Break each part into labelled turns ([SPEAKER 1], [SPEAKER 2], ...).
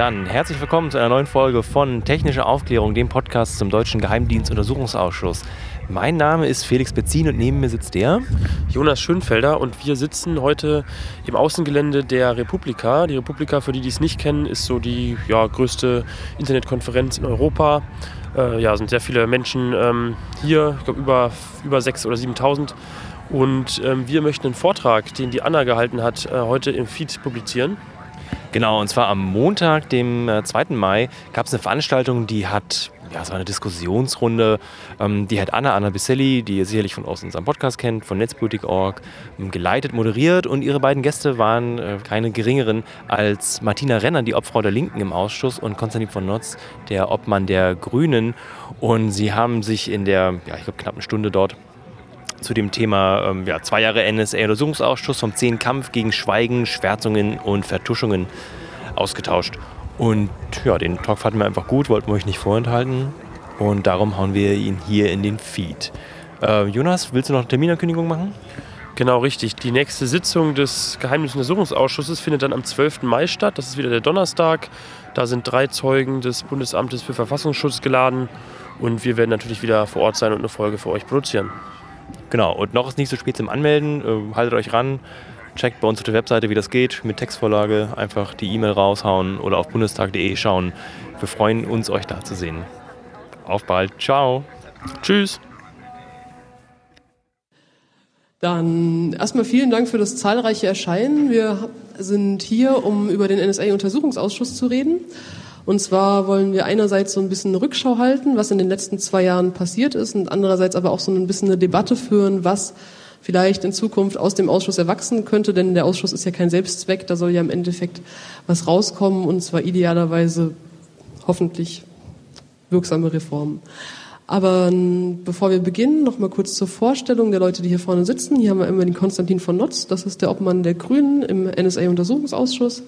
[SPEAKER 1] Dann herzlich willkommen zu einer neuen Folge von Technische Aufklärung, dem Podcast zum Deutschen Geheimdienstuntersuchungsausschuss. Mein Name ist Felix Betzin und neben mir sitzt der
[SPEAKER 2] Jonas Schönfelder und wir sitzen heute im Außengelände der Republika. Die Republika, für die, die es nicht kennen, ist so die ja, größte Internetkonferenz in Europa. Äh, ja, sind sehr viele Menschen ähm, hier, ich glaube über, über 6.000 oder 7.000. Und ähm, wir möchten einen Vortrag, den die Anna gehalten hat, äh, heute im Feed publizieren.
[SPEAKER 1] Genau, und zwar am Montag, dem 2. Äh, Mai, gab es eine Veranstaltung, die hat, ja, es war eine Diskussionsrunde, ähm, die hat Anna, Anna Biselli, die ihr sicherlich von aus unserem Podcast kennt, von Netzpolitik.org, ähm, geleitet, moderiert und ihre beiden Gäste waren äh, keine geringeren als Martina Renner, die Obfrau der Linken im Ausschuss und Konstantin von Notz, der Obmann der Grünen und sie haben sich in der, ja, ich glaube, knappen Stunde dort zu dem Thema ähm, ja, zwei Jahre NSA-Untersuchungsausschuss vom 10 Kampf gegen Schweigen, Schwärzungen und Vertuschungen ausgetauscht. Und ja, den Talk fanden wir einfach gut, wollten wir euch nicht vorenthalten. Und darum hauen wir ihn hier in den Feed. Äh, Jonas, willst du noch eine Terminankündigung machen?
[SPEAKER 2] Genau, richtig. Die nächste Sitzung des Geheimdienstuntersuchungsausschusses findet dann am 12. Mai statt. Das ist wieder der Donnerstag. Da sind drei Zeugen des Bundesamtes für Verfassungsschutz geladen. Und wir werden natürlich wieder vor Ort sein und eine Folge für euch produzieren.
[SPEAKER 1] Genau, und noch ist nicht so spät zum Anmelden. Äh, haltet euch ran, checkt bei uns auf der Webseite, wie das geht, mit Textvorlage. Einfach die E-Mail raushauen oder auf bundestag.de schauen. Wir freuen uns, euch da zu sehen. Auf bald. Ciao. Tschüss.
[SPEAKER 3] Dann erstmal vielen Dank für das zahlreiche Erscheinen. Wir sind hier, um über den NSA-Untersuchungsausschuss zu reden. Und zwar wollen wir einerseits so ein bisschen eine Rückschau halten, was in den letzten zwei Jahren passiert ist, und andererseits aber auch so ein bisschen eine Debatte führen, was vielleicht in Zukunft aus dem Ausschuss erwachsen könnte, denn der Ausschuss ist ja kein Selbstzweck, da soll ja im Endeffekt was rauskommen und zwar idealerweise hoffentlich wirksame Reformen. Aber ähm, bevor wir beginnen, noch mal kurz zur Vorstellung der Leute, die hier vorne sitzen. Hier haben wir immer den Konstantin von Notz, das ist der Obmann der Grünen im NSA-Untersuchungsausschuss.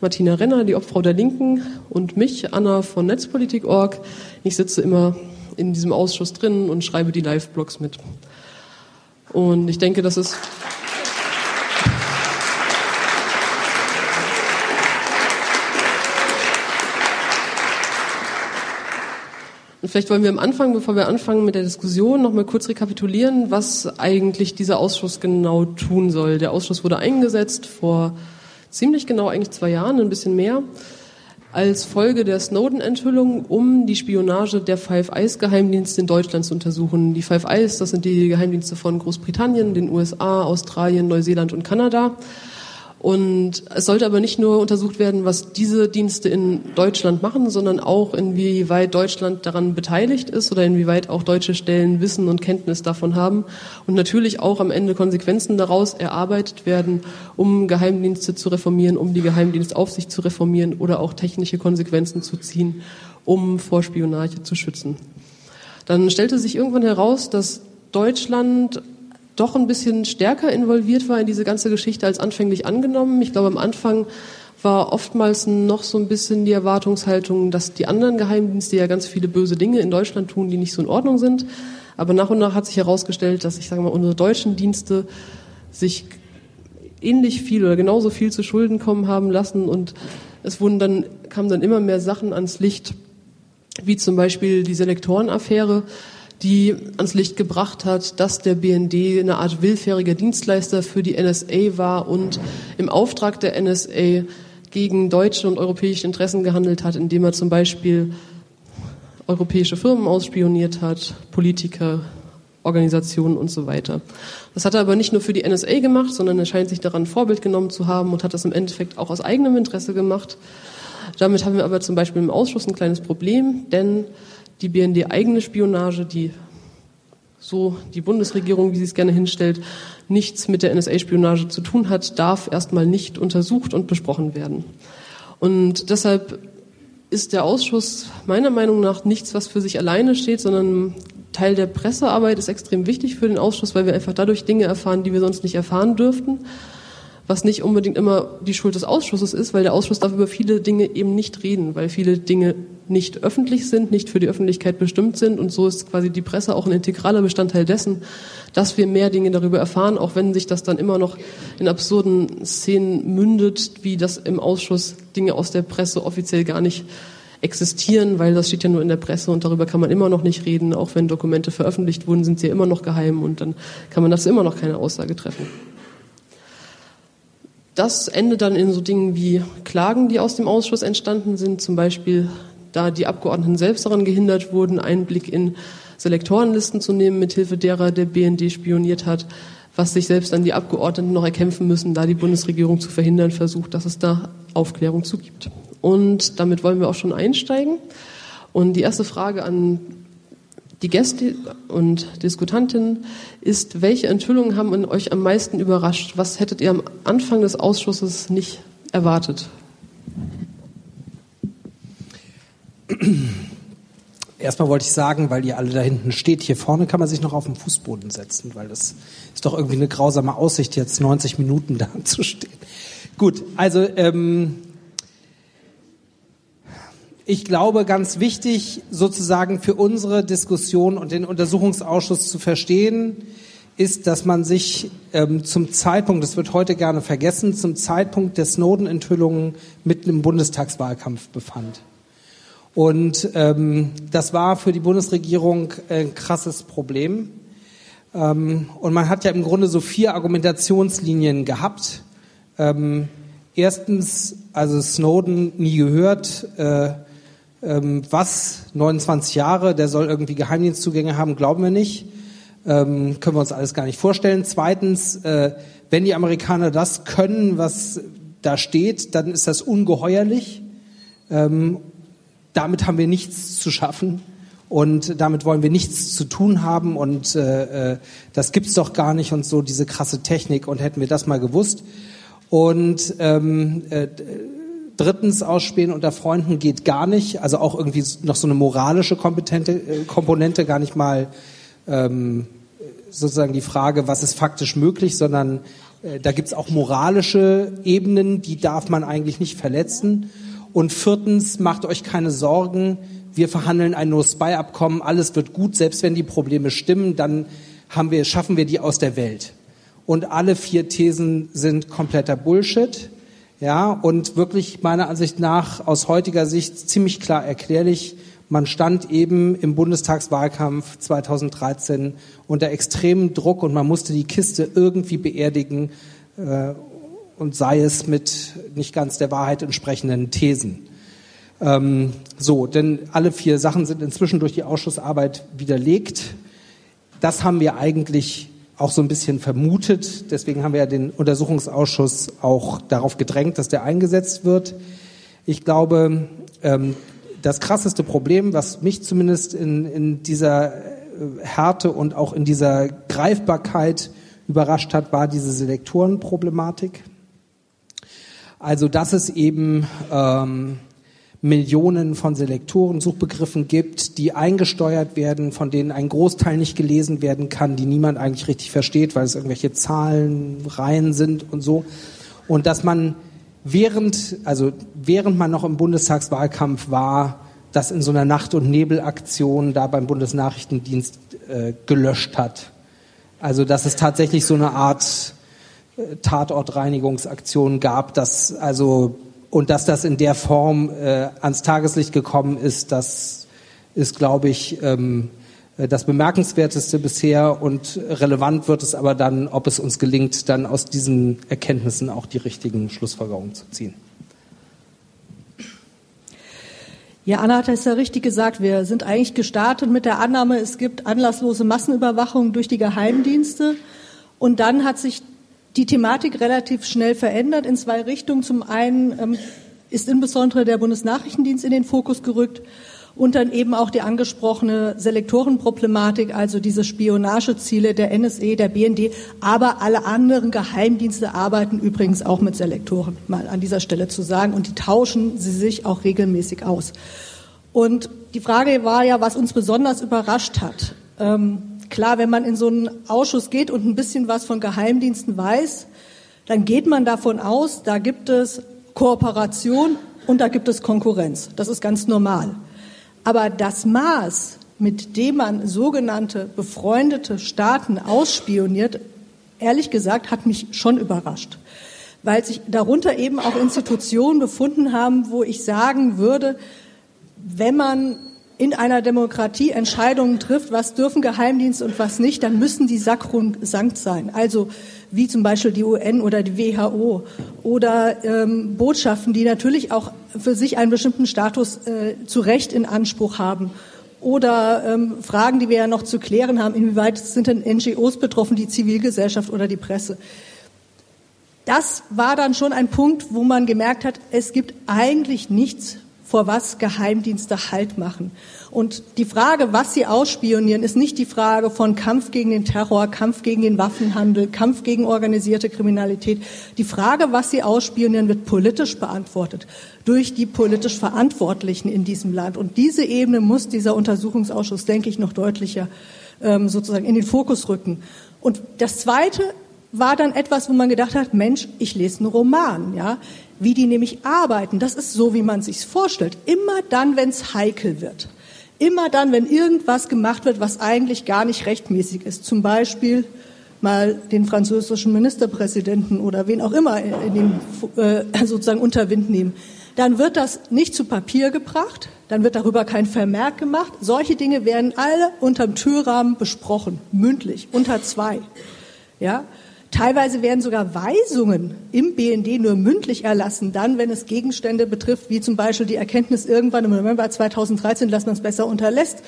[SPEAKER 3] Martina Renner, die Obfrau der Linken und mich, Anna von Netzpolitik.org. Ich sitze immer in diesem Ausschuss drin und schreibe die Live-Blogs mit. Und ich denke, das ist Und vielleicht wollen wir am Anfang, bevor wir anfangen mit der Diskussion, noch mal kurz rekapitulieren, was eigentlich dieser Ausschuss genau tun soll. Der Ausschuss wurde eingesetzt vor ziemlich genau eigentlich zwei Jahren, ein bisschen mehr, als Folge der Snowden-Enthüllung, um die Spionage der Five Eyes-Geheimdienste in Deutschland zu untersuchen. Die Five Eyes, das sind die Geheimdienste von Großbritannien, den USA, Australien, Neuseeland und Kanada. Und es sollte aber nicht nur untersucht werden, was diese Dienste in Deutschland machen, sondern auch inwieweit Deutschland daran beteiligt ist oder inwieweit auch deutsche Stellen Wissen und Kenntnis davon haben und natürlich auch am Ende Konsequenzen daraus erarbeitet werden, um Geheimdienste zu reformieren, um die Geheimdienstaufsicht zu reformieren oder auch technische Konsequenzen zu ziehen, um vor Spionage zu schützen. Dann stellte sich irgendwann heraus, dass Deutschland doch ein bisschen stärker involviert war in diese ganze Geschichte als anfänglich angenommen. Ich glaube, am Anfang war oftmals noch so ein bisschen die Erwartungshaltung, dass die anderen Geheimdienste ja ganz viele böse Dinge in Deutschland tun, die nicht so in Ordnung sind. Aber nach und nach hat sich herausgestellt, dass ich sage mal, unsere deutschen Dienste sich ähnlich viel oder genauso viel zu Schulden kommen haben lassen und es wurden dann, kamen dann immer mehr Sachen ans Licht, wie zum Beispiel die Selektorenaffäre, die ans Licht gebracht hat, dass der BND eine Art willfähriger Dienstleister für die NSA war und im Auftrag der NSA gegen deutsche und europäische Interessen gehandelt hat, indem er zum Beispiel europäische Firmen ausspioniert hat, Politiker, Organisationen und so weiter. Das hat er aber nicht nur für die NSA gemacht, sondern er scheint sich daran Vorbild genommen zu haben und hat das im Endeffekt auch aus eigenem Interesse gemacht. Damit haben wir aber zum Beispiel im Ausschuss ein kleines Problem, denn die BND-eigene Spionage, die so die Bundesregierung, wie sie es gerne hinstellt, nichts mit der NSA-Spionage zu tun hat, darf erstmal nicht untersucht und besprochen werden. Und deshalb ist der Ausschuss meiner Meinung nach nichts, was für sich alleine steht, sondern Teil der Pressearbeit ist extrem wichtig für den Ausschuss, weil wir einfach dadurch Dinge erfahren, die wir sonst nicht erfahren dürften was nicht unbedingt immer die Schuld des Ausschusses ist, weil der Ausschuss darf über viele Dinge eben nicht reden, weil viele Dinge nicht öffentlich sind, nicht für die Öffentlichkeit bestimmt sind und so ist quasi die Presse auch ein integraler Bestandteil dessen, dass wir mehr Dinge darüber erfahren, auch wenn sich das dann immer noch in absurden Szenen mündet, wie das im Ausschuss Dinge aus der Presse offiziell gar nicht existieren, weil das steht ja nur in der Presse und darüber kann man immer noch nicht reden. Auch wenn Dokumente veröffentlicht wurden, sind sie ja immer noch geheim und dann kann man dazu immer noch keine Aussage treffen. Das endet dann in so Dingen wie Klagen, die aus dem Ausschuss entstanden sind, zum Beispiel da die Abgeordneten selbst daran gehindert wurden, Einblick in Selektorenlisten zu nehmen, mithilfe derer der BND spioniert hat, was sich selbst dann die Abgeordneten noch erkämpfen müssen, da die Bundesregierung zu verhindern versucht, dass es da Aufklärung zu gibt. Und damit wollen wir auch schon einsteigen. Und die erste Frage an die Gäste und Diskutantinnen ist, welche Enthüllungen haben euch am meisten überrascht? Was hättet ihr am Anfang des Ausschusses nicht erwartet?
[SPEAKER 4] Erstmal wollte ich sagen, weil ihr alle da hinten steht, hier vorne kann man sich noch auf den Fußboden setzen, weil das ist doch irgendwie eine grausame Aussicht, jetzt 90 Minuten da zu stehen. Gut, also ähm, ich glaube, ganz wichtig sozusagen für unsere Diskussion und den Untersuchungsausschuss zu verstehen, ist, dass man sich ähm, zum Zeitpunkt, das wird heute gerne vergessen, zum Zeitpunkt der Snowden-Enthüllungen mitten im Bundestagswahlkampf befand. Und ähm, das war für die Bundesregierung ein krasses Problem. Ähm, und man hat ja im Grunde so vier Argumentationslinien gehabt. Ähm, erstens, also Snowden nie gehört. Äh, ähm, was 29 Jahre, der soll irgendwie Geheimdienstzugänge haben, glauben wir nicht. Ähm, können wir uns alles gar nicht vorstellen. Zweitens, äh, wenn die Amerikaner das können, was da steht, dann ist das ungeheuerlich. Ähm, damit haben wir nichts zu schaffen und damit wollen wir nichts zu tun haben und äh, äh, das gibt's doch gar nicht und so diese krasse Technik und hätten wir das mal gewusst. Und ähm, äh, Drittens, Ausspähen unter Freunden geht gar nicht. Also auch irgendwie noch so eine moralische Kompetente, äh, Komponente, gar nicht mal ähm, sozusagen die Frage, was ist faktisch möglich, sondern äh, da gibt's auch moralische Ebenen, die darf man eigentlich nicht verletzen. Und viertens, macht euch keine Sorgen, wir verhandeln ein No-Spy-Abkommen, alles wird gut, selbst wenn die Probleme stimmen, dann haben wir, schaffen wir die aus der Welt. Und alle vier Thesen sind kompletter Bullshit. Ja, und wirklich meiner Ansicht nach aus heutiger Sicht ziemlich klar erklärlich, man stand eben im Bundestagswahlkampf 2013 unter extremem Druck und man musste die Kiste irgendwie beerdigen äh, und sei es mit nicht ganz der Wahrheit entsprechenden Thesen. Ähm, so, denn alle vier Sachen sind inzwischen durch die Ausschussarbeit widerlegt. Das haben wir eigentlich auch so ein bisschen vermutet. Deswegen haben wir ja den Untersuchungsausschuss auch darauf gedrängt, dass der eingesetzt wird. Ich glaube, ähm, das krasseste Problem, was mich zumindest in, in dieser äh, Härte und auch in dieser Greifbarkeit überrascht hat, war diese Selektorenproblematik. Also, dass es eben ähm, Millionen von Selektoren, Suchbegriffen gibt, die eingesteuert werden, von denen ein Großteil nicht gelesen werden kann, die niemand eigentlich richtig versteht, weil es irgendwelche Zahlenreihen sind und so. Und dass man während, also während man noch im Bundestagswahlkampf war, das in so einer Nacht- und Nebelaktion da beim Bundesnachrichtendienst äh, gelöscht hat. Also dass es tatsächlich so eine Art äh, Tatortreinigungsaktion gab, dass also und dass das in der Form äh, ans Tageslicht gekommen ist, das ist, glaube ich, ähm, das Bemerkenswerteste bisher und relevant wird es aber dann, ob es uns gelingt, dann aus diesen Erkenntnissen auch die richtigen Schlussfolgerungen zu ziehen.
[SPEAKER 5] Ja, Anna hat es ja richtig gesagt. Wir sind eigentlich gestartet mit der Annahme, es gibt anlasslose Massenüberwachung durch die Geheimdienste. Und dann hat sich die Thematik relativ schnell verändert in zwei Richtungen. Zum einen ähm, ist insbesondere der Bundesnachrichtendienst in den Fokus gerückt und dann eben auch die angesprochene Selektorenproblematik, also diese Spionageziele der NSE, der BND, aber alle anderen Geheimdienste arbeiten übrigens auch mit Selektoren, mal an dieser Stelle zu sagen, und die tauschen sie sich auch regelmäßig aus. Und die Frage war ja, was uns besonders überrascht hat. Ähm, Klar, wenn man in so einen Ausschuss geht und ein bisschen was von Geheimdiensten weiß, dann geht man davon aus, da gibt es Kooperation und da gibt es Konkurrenz. Das ist ganz normal. Aber das Maß, mit dem man sogenannte befreundete Staaten ausspioniert, ehrlich gesagt, hat mich schon überrascht. Weil sich darunter eben auch Institutionen befunden haben, wo ich sagen würde, wenn man in einer Demokratie Entscheidungen trifft, was dürfen Geheimdienste und was nicht, dann müssen die sakrosankt sein. Also wie zum Beispiel die UN oder die WHO oder ähm, Botschaften, die natürlich auch für sich einen bestimmten Status äh, zu Recht in Anspruch haben. Oder ähm, Fragen, die wir ja noch zu klären haben, inwieweit sind denn NGOs betroffen, die Zivilgesellschaft oder die Presse. Das war dann schon ein Punkt, wo man gemerkt hat, es gibt eigentlich nichts, vor was Geheimdienste Halt machen. Und die Frage, was sie ausspionieren, ist nicht die Frage von Kampf gegen den Terror, Kampf gegen den Waffenhandel, Kampf gegen organisierte Kriminalität. Die Frage, was sie ausspionieren, wird politisch beantwortet durch die politisch Verantwortlichen in diesem Land. Und diese Ebene muss dieser Untersuchungsausschuss, denke ich, noch deutlicher ähm, sozusagen in den Fokus rücken. Und das Zweite war dann etwas, wo man gedacht hat, Mensch, ich lese einen Roman, ja. Wie die nämlich arbeiten, das ist so, wie man sich's vorstellt. Immer dann, wenn es heikel wird. Immer dann, wenn irgendwas gemacht wird, was eigentlich gar nicht rechtmäßig ist. Zum Beispiel mal den französischen Ministerpräsidenten oder wen auch immer in den, äh, sozusagen unter Wind nehmen. Dann wird das nicht zu Papier gebracht, dann wird darüber kein Vermerk gemacht. Solche Dinge werden alle unterm Türrahmen besprochen, mündlich, unter zwei. Ja, Teilweise werden sogar Weisungen im BND nur mündlich erlassen, dann, wenn es Gegenstände betrifft, wie zum Beispiel die Erkenntnis irgendwann im November 2013, dass man es besser unterlässt,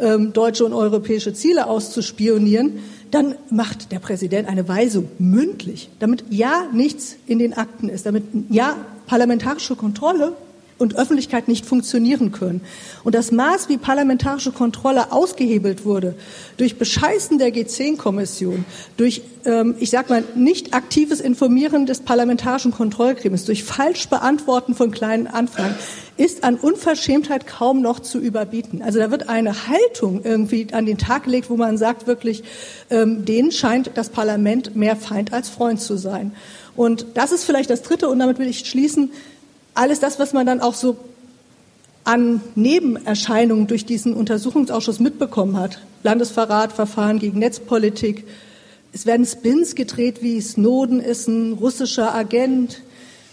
[SPEAKER 5] ähm, deutsche und europäische Ziele auszuspionieren, dann macht der Präsident eine Weisung mündlich, damit ja nichts in den Akten ist, damit ja parlamentarische Kontrolle und Öffentlichkeit nicht funktionieren können. Und das Maß, wie parlamentarische Kontrolle ausgehebelt wurde, durch Bescheißen der G10-Kommission, durch, ähm, ich sag mal, nicht aktives Informieren des parlamentarischen Kontrollgremiums, durch falsch Beantworten von kleinen Anfragen, ist an Unverschämtheit kaum noch zu überbieten. Also da wird eine Haltung irgendwie an den Tag gelegt, wo man sagt wirklich, ähm, denen scheint das Parlament mehr Feind als Freund zu sein. Und das ist vielleicht das Dritte, und damit will ich schließen, alles das, was man dann auch so an Nebenerscheinungen durch diesen Untersuchungsausschuss mitbekommen hat. Landesverrat, Verfahren gegen Netzpolitik. Es werden Spins gedreht, wie Snowden ist ein russischer Agent.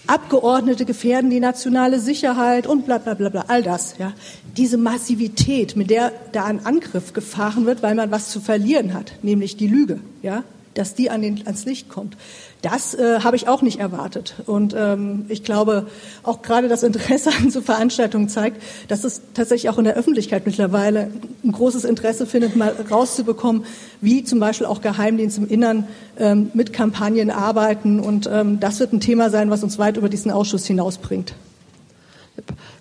[SPEAKER 5] Abgeordnete gefährden die nationale Sicherheit und bla bla bla bla, all das. Ja. Diese Massivität, mit der da ein Angriff gefahren wird, weil man was zu verlieren hat, nämlich die Lüge, ja, dass die an den, ans Licht kommt. Das äh, habe ich auch nicht erwartet. Und ähm, ich glaube, auch gerade das Interesse an so Veranstaltungen zeigt, dass es tatsächlich auch in der Öffentlichkeit mittlerweile ein großes Interesse findet, mal rauszubekommen, wie zum Beispiel auch Geheimdienste im Innern ähm, mit Kampagnen arbeiten. Und ähm, das wird ein Thema sein, was uns weit über diesen Ausschuss hinausbringt.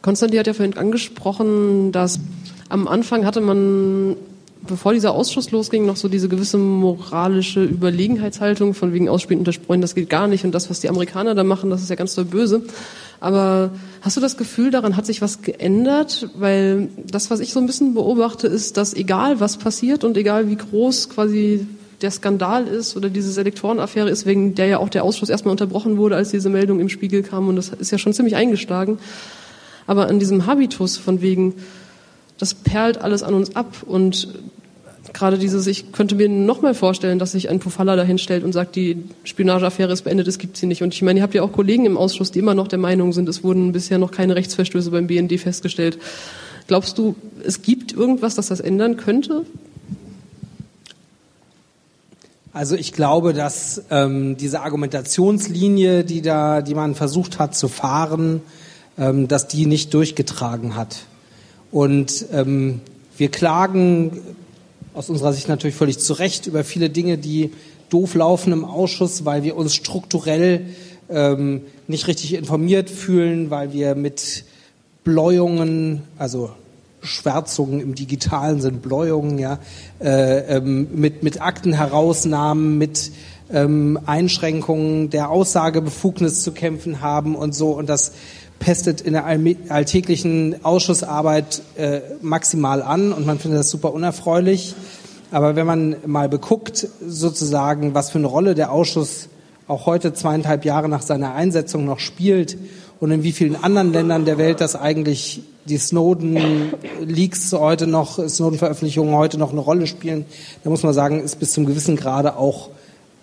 [SPEAKER 3] Konstantin hat ja vorhin angesprochen, dass am Anfang hatte man bevor dieser Ausschuss losging, noch so diese gewisse moralische Überlegenheitshaltung von wegen Ausspielen unter Spreuchen, das geht gar nicht und das, was die Amerikaner da machen, das ist ja ganz doll böse. Aber hast du das Gefühl, daran hat sich was geändert? Weil das, was ich so ein bisschen beobachte, ist, dass egal was passiert und egal wie groß quasi der Skandal ist oder diese Selektorenaffäre ist, wegen der ja auch der Ausschuss erstmal unterbrochen wurde, als diese Meldung im Spiegel kam und das ist ja schon ziemlich eingeschlagen. Aber an diesem Habitus von wegen, das perlt alles an uns ab und gerade dieses, ich könnte mir noch mal vorstellen, dass sich ein Pofalla dahinstellt und sagt, die Spionageaffäre ist beendet, es gibt sie nicht. Und ich meine, ihr habt ja auch Kollegen im Ausschuss, die immer noch der Meinung sind, es wurden bisher noch keine Rechtsverstöße beim BND festgestellt. Glaubst du, es gibt irgendwas, das das ändern könnte?
[SPEAKER 4] Also ich glaube, dass ähm, diese Argumentationslinie, die da, die man versucht hat zu fahren, ähm, dass die nicht durchgetragen hat. Und ähm, wir klagen aus unserer Sicht natürlich völlig zu Recht über viele Dinge, die doof laufen im Ausschuss, weil wir uns strukturell ähm, nicht richtig informiert fühlen, weil wir mit Bläuungen, also Schwärzungen im Digitalen sind Bläuungen, ja, äh, ähm, mit, mit Aktenherausnahmen, mit ähm, Einschränkungen der Aussagebefugnis zu kämpfen haben und so. Und das pestet in der alltäglichen Ausschussarbeit äh, maximal an und man findet das super unerfreulich. Aber wenn man mal beguckt, sozusagen, was für eine Rolle der Ausschuss auch heute zweieinhalb Jahre nach seiner Einsetzung noch spielt und in wie vielen anderen Ländern der Welt das eigentlich die Snowden-Leaks heute noch, Snowden-Veröffentlichungen heute noch eine Rolle spielen, da muss man sagen, ist bis zum gewissen Grade auch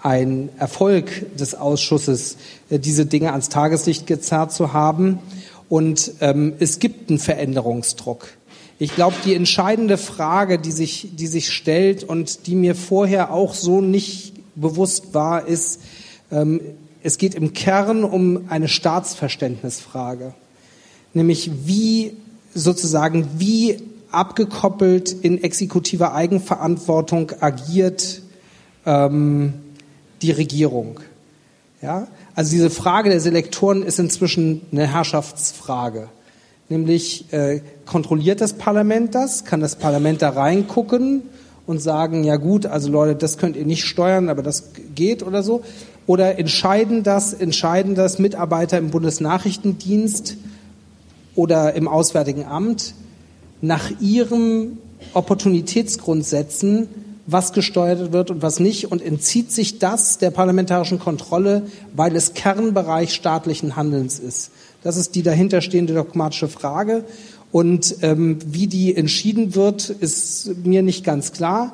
[SPEAKER 4] ein Erfolg des Ausschusses, äh, diese Dinge ans Tageslicht gezerrt zu haben. Und ähm, es gibt einen Veränderungsdruck. Ich glaube, die entscheidende Frage, die sich, die sich stellt und die mir vorher auch so nicht bewusst war, ist, ähm, es geht im Kern um eine Staatsverständnisfrage. Nämlich wie sozusagen, wie abgekoppelt in exekutiver Eigenverantwortung agiert ähm, die Regierung. Ja? Also diese Frage der Selektoren ist inzwischen eine Herrschaftsfrage. Nämlich, äh, kontrolliert das Parlament das? Kann das Parlament da reingucken und sagen, ja gut, also Leute, das könnt ihr nicht steuern, aber das geht oder so? Oder entscheiden das, entscheiden das Mitarbeiter im Bundesnachrichtendienst oder im Auswärtigen Amt nach ihren Opportunitätsgrundsätzen, was gesteuert wird und was nicht und entzieht sich das der parlamentarischen Kontrolle, weil es Kernbereich staatlichen Handelns ist. Das ist die dahinterstehende dogmatische Frage. Und ähm, wie die entschieden wird, ist mir nicht ganz klar.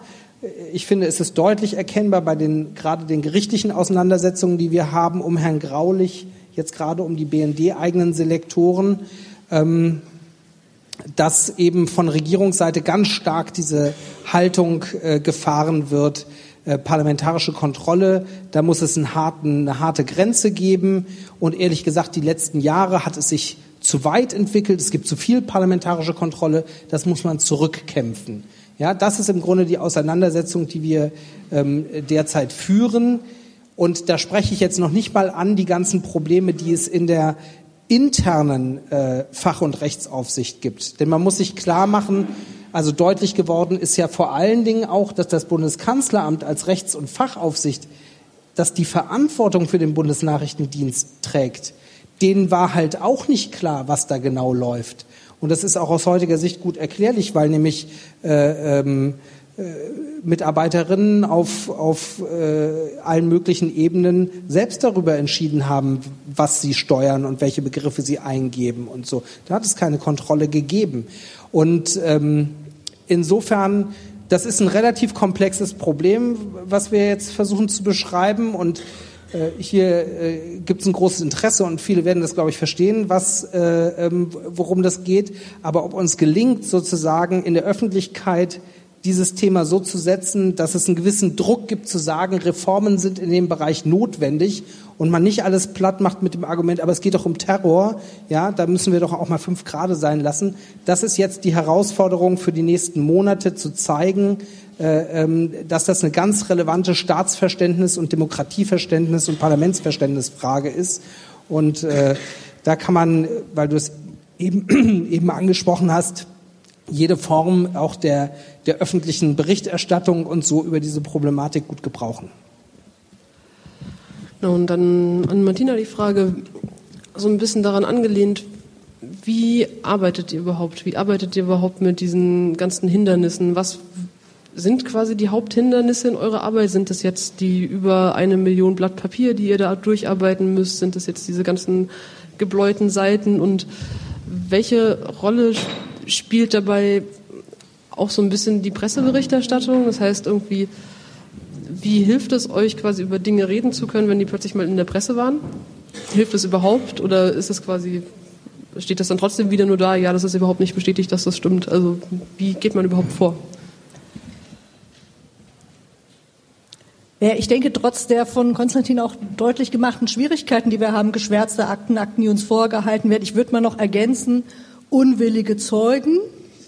[SPEAKER 4] Ich finde, es ist deutlich erkennbar bei den gerade den gerichtlichen Auseinandersetzungen, die wir haben um Herrn Graulich, jetzt gerade um die BND-eigenen Selektoren, ähm, dass eben von Regierungsseite ganz stark diese Haltung äh, gefahren wird, äh, parlamentarische Kontrolle, da muss es einen harten, eine harte Grenze geben. Und ehrlich gesagt, die letzten Jahre hat es sich zu weit entwickelt, es gibt zu viel parlamentarische Kontrolle, das muss man zurückkämpfen. Ja, das ist im Grunde die Auseinandersetzung, die wir ähm, derzeit führen. Und da spreche ich jetzt noch nicht mal an die ganzen Probleme, die es in der internen äh, Fach- und Rechtsaufsicht gibt. Denn man muss sich klar machen, also deutlich geworden ist ja vor allen Dingen auch, dass das Bundeskanzleramt als Rechts- und Fachaufsicht, dass die Verantwortung für den Bundesnachrichtendienst trägt, denen war halt auch nicht klar, was da genau läuft. Und das ist auch aus heutiger Sicht gut erklärlich, weil nämlich äh, ähm, äh, Mitarbeiterinnen auf, auf äh, allen möglichen Ebenen selbst darüber entschieden haben, was sie steuern und welche Begriffe sie eingeben und so. Da hat es keine Kontrolle gegeben. Und ähm, insofern, das ist ein relativ komplexes Problem, was wir jetzt versuchen zu beschreiben. Und äh, hier äh, gibt es ein großes Interesse und viele werden das, glaube ich, verstehen, was, äh, ähm, worum das geht. Aber ob uns gelingt, sozusagen in der Öffentlichkeit dieses Thema so zu setzen, dass es einen gewissen Druck gibt zu sagen, Reformen sind in dem Bereich notwendig und man nicht alles platt macht mit dem Argument, aber es geht doch um Terror, ja, da müssen wir doch auch mal fünf Grade sein lassen. Das ist jetzt die Herausforderung für die nächsten Monate zu zeigen, äh, ähm, dass das eine ganz relevante Staatsverständnis und Demokratieverständnis und Parlamentsverständnisfrage ist. Und äh, da kann man, weil du es eben, eben angesprochen hast, jede Form auch der, der öffentlichen Berichterstattung und so über diese Problematik gut gebrauchen.
[SPEAKER 3] Und dann an Martina die Frage, so ein bisschen daran angelehnt, wie arbeitet ihr überhaupt? Wie arbeitet ihr überhaupt mit diesen ganzen Hindernissen? Was sind quasi die Haupthindernisse in eurer Arbeit? Sind das jetzt die über eine Million Blatt Papier, die ihr da durcharbeiten müsst? Sind das jetzt diese ganzen gebläuten Seiten? Und welche Rolle spielt dabei auch so ein bisschen die Presseberichterstattung? Das heißt irgendwie, wie hilft es euch quasi über Dinge reden zu können, wenn die plötzlich mal in der Presse waren? Hilft es überhaupt oder ist es quasi steht das dann trotzdem wieder nur da, ja, das ist überhaupt nicht bestätigt, dass das stimmt. Also wie geht man überhaupt vor?
[SPEAKER 5] Ja, ich denke, trotz der von Konstantin auch deutlich gemachten Schwierigkeiten, die wir haben, geschwärzte Akten, Akten, die uns vorgehalten werden, ich würde mal noch ergänzen, unwillige Zeugen,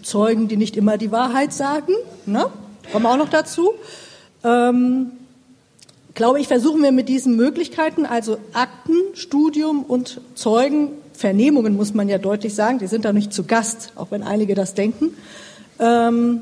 [SPEAKER 5] Zeugen, die nicht immer die Wahrheit sagen, ne? kommen auch noch dazu. Ähm, glaube ich, versuchen wir mit diesen Möglichkeiten, also Akten, Studium und Zeugen, Vernehmungen muss man ja deutlich sagen, die sind da nicht zu Gast, auch wenn einige das denken, ähm,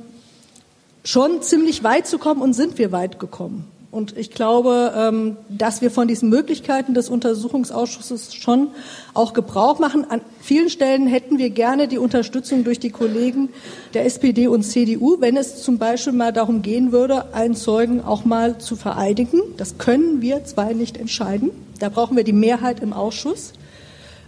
[SPEAKER 5] schon ziemlich weit zu kommen und sind wir weit gekommen. Und ich glaube, ähm, dass wir von diesen Möglichkeiten des Untersuchungsausschusses schon auch Gebrauch machen. An vielen Stellen hätten wir gerne die Unterstützung durch die Kollegen der SPD und CDU, wenn es zum Beispiel mal darum gehen würde, einen Zeugen auch mal zu vereidigen. Das können wir zwei nicht entscheiden. Da brauchen wir die Mehrheit im Ausschuss.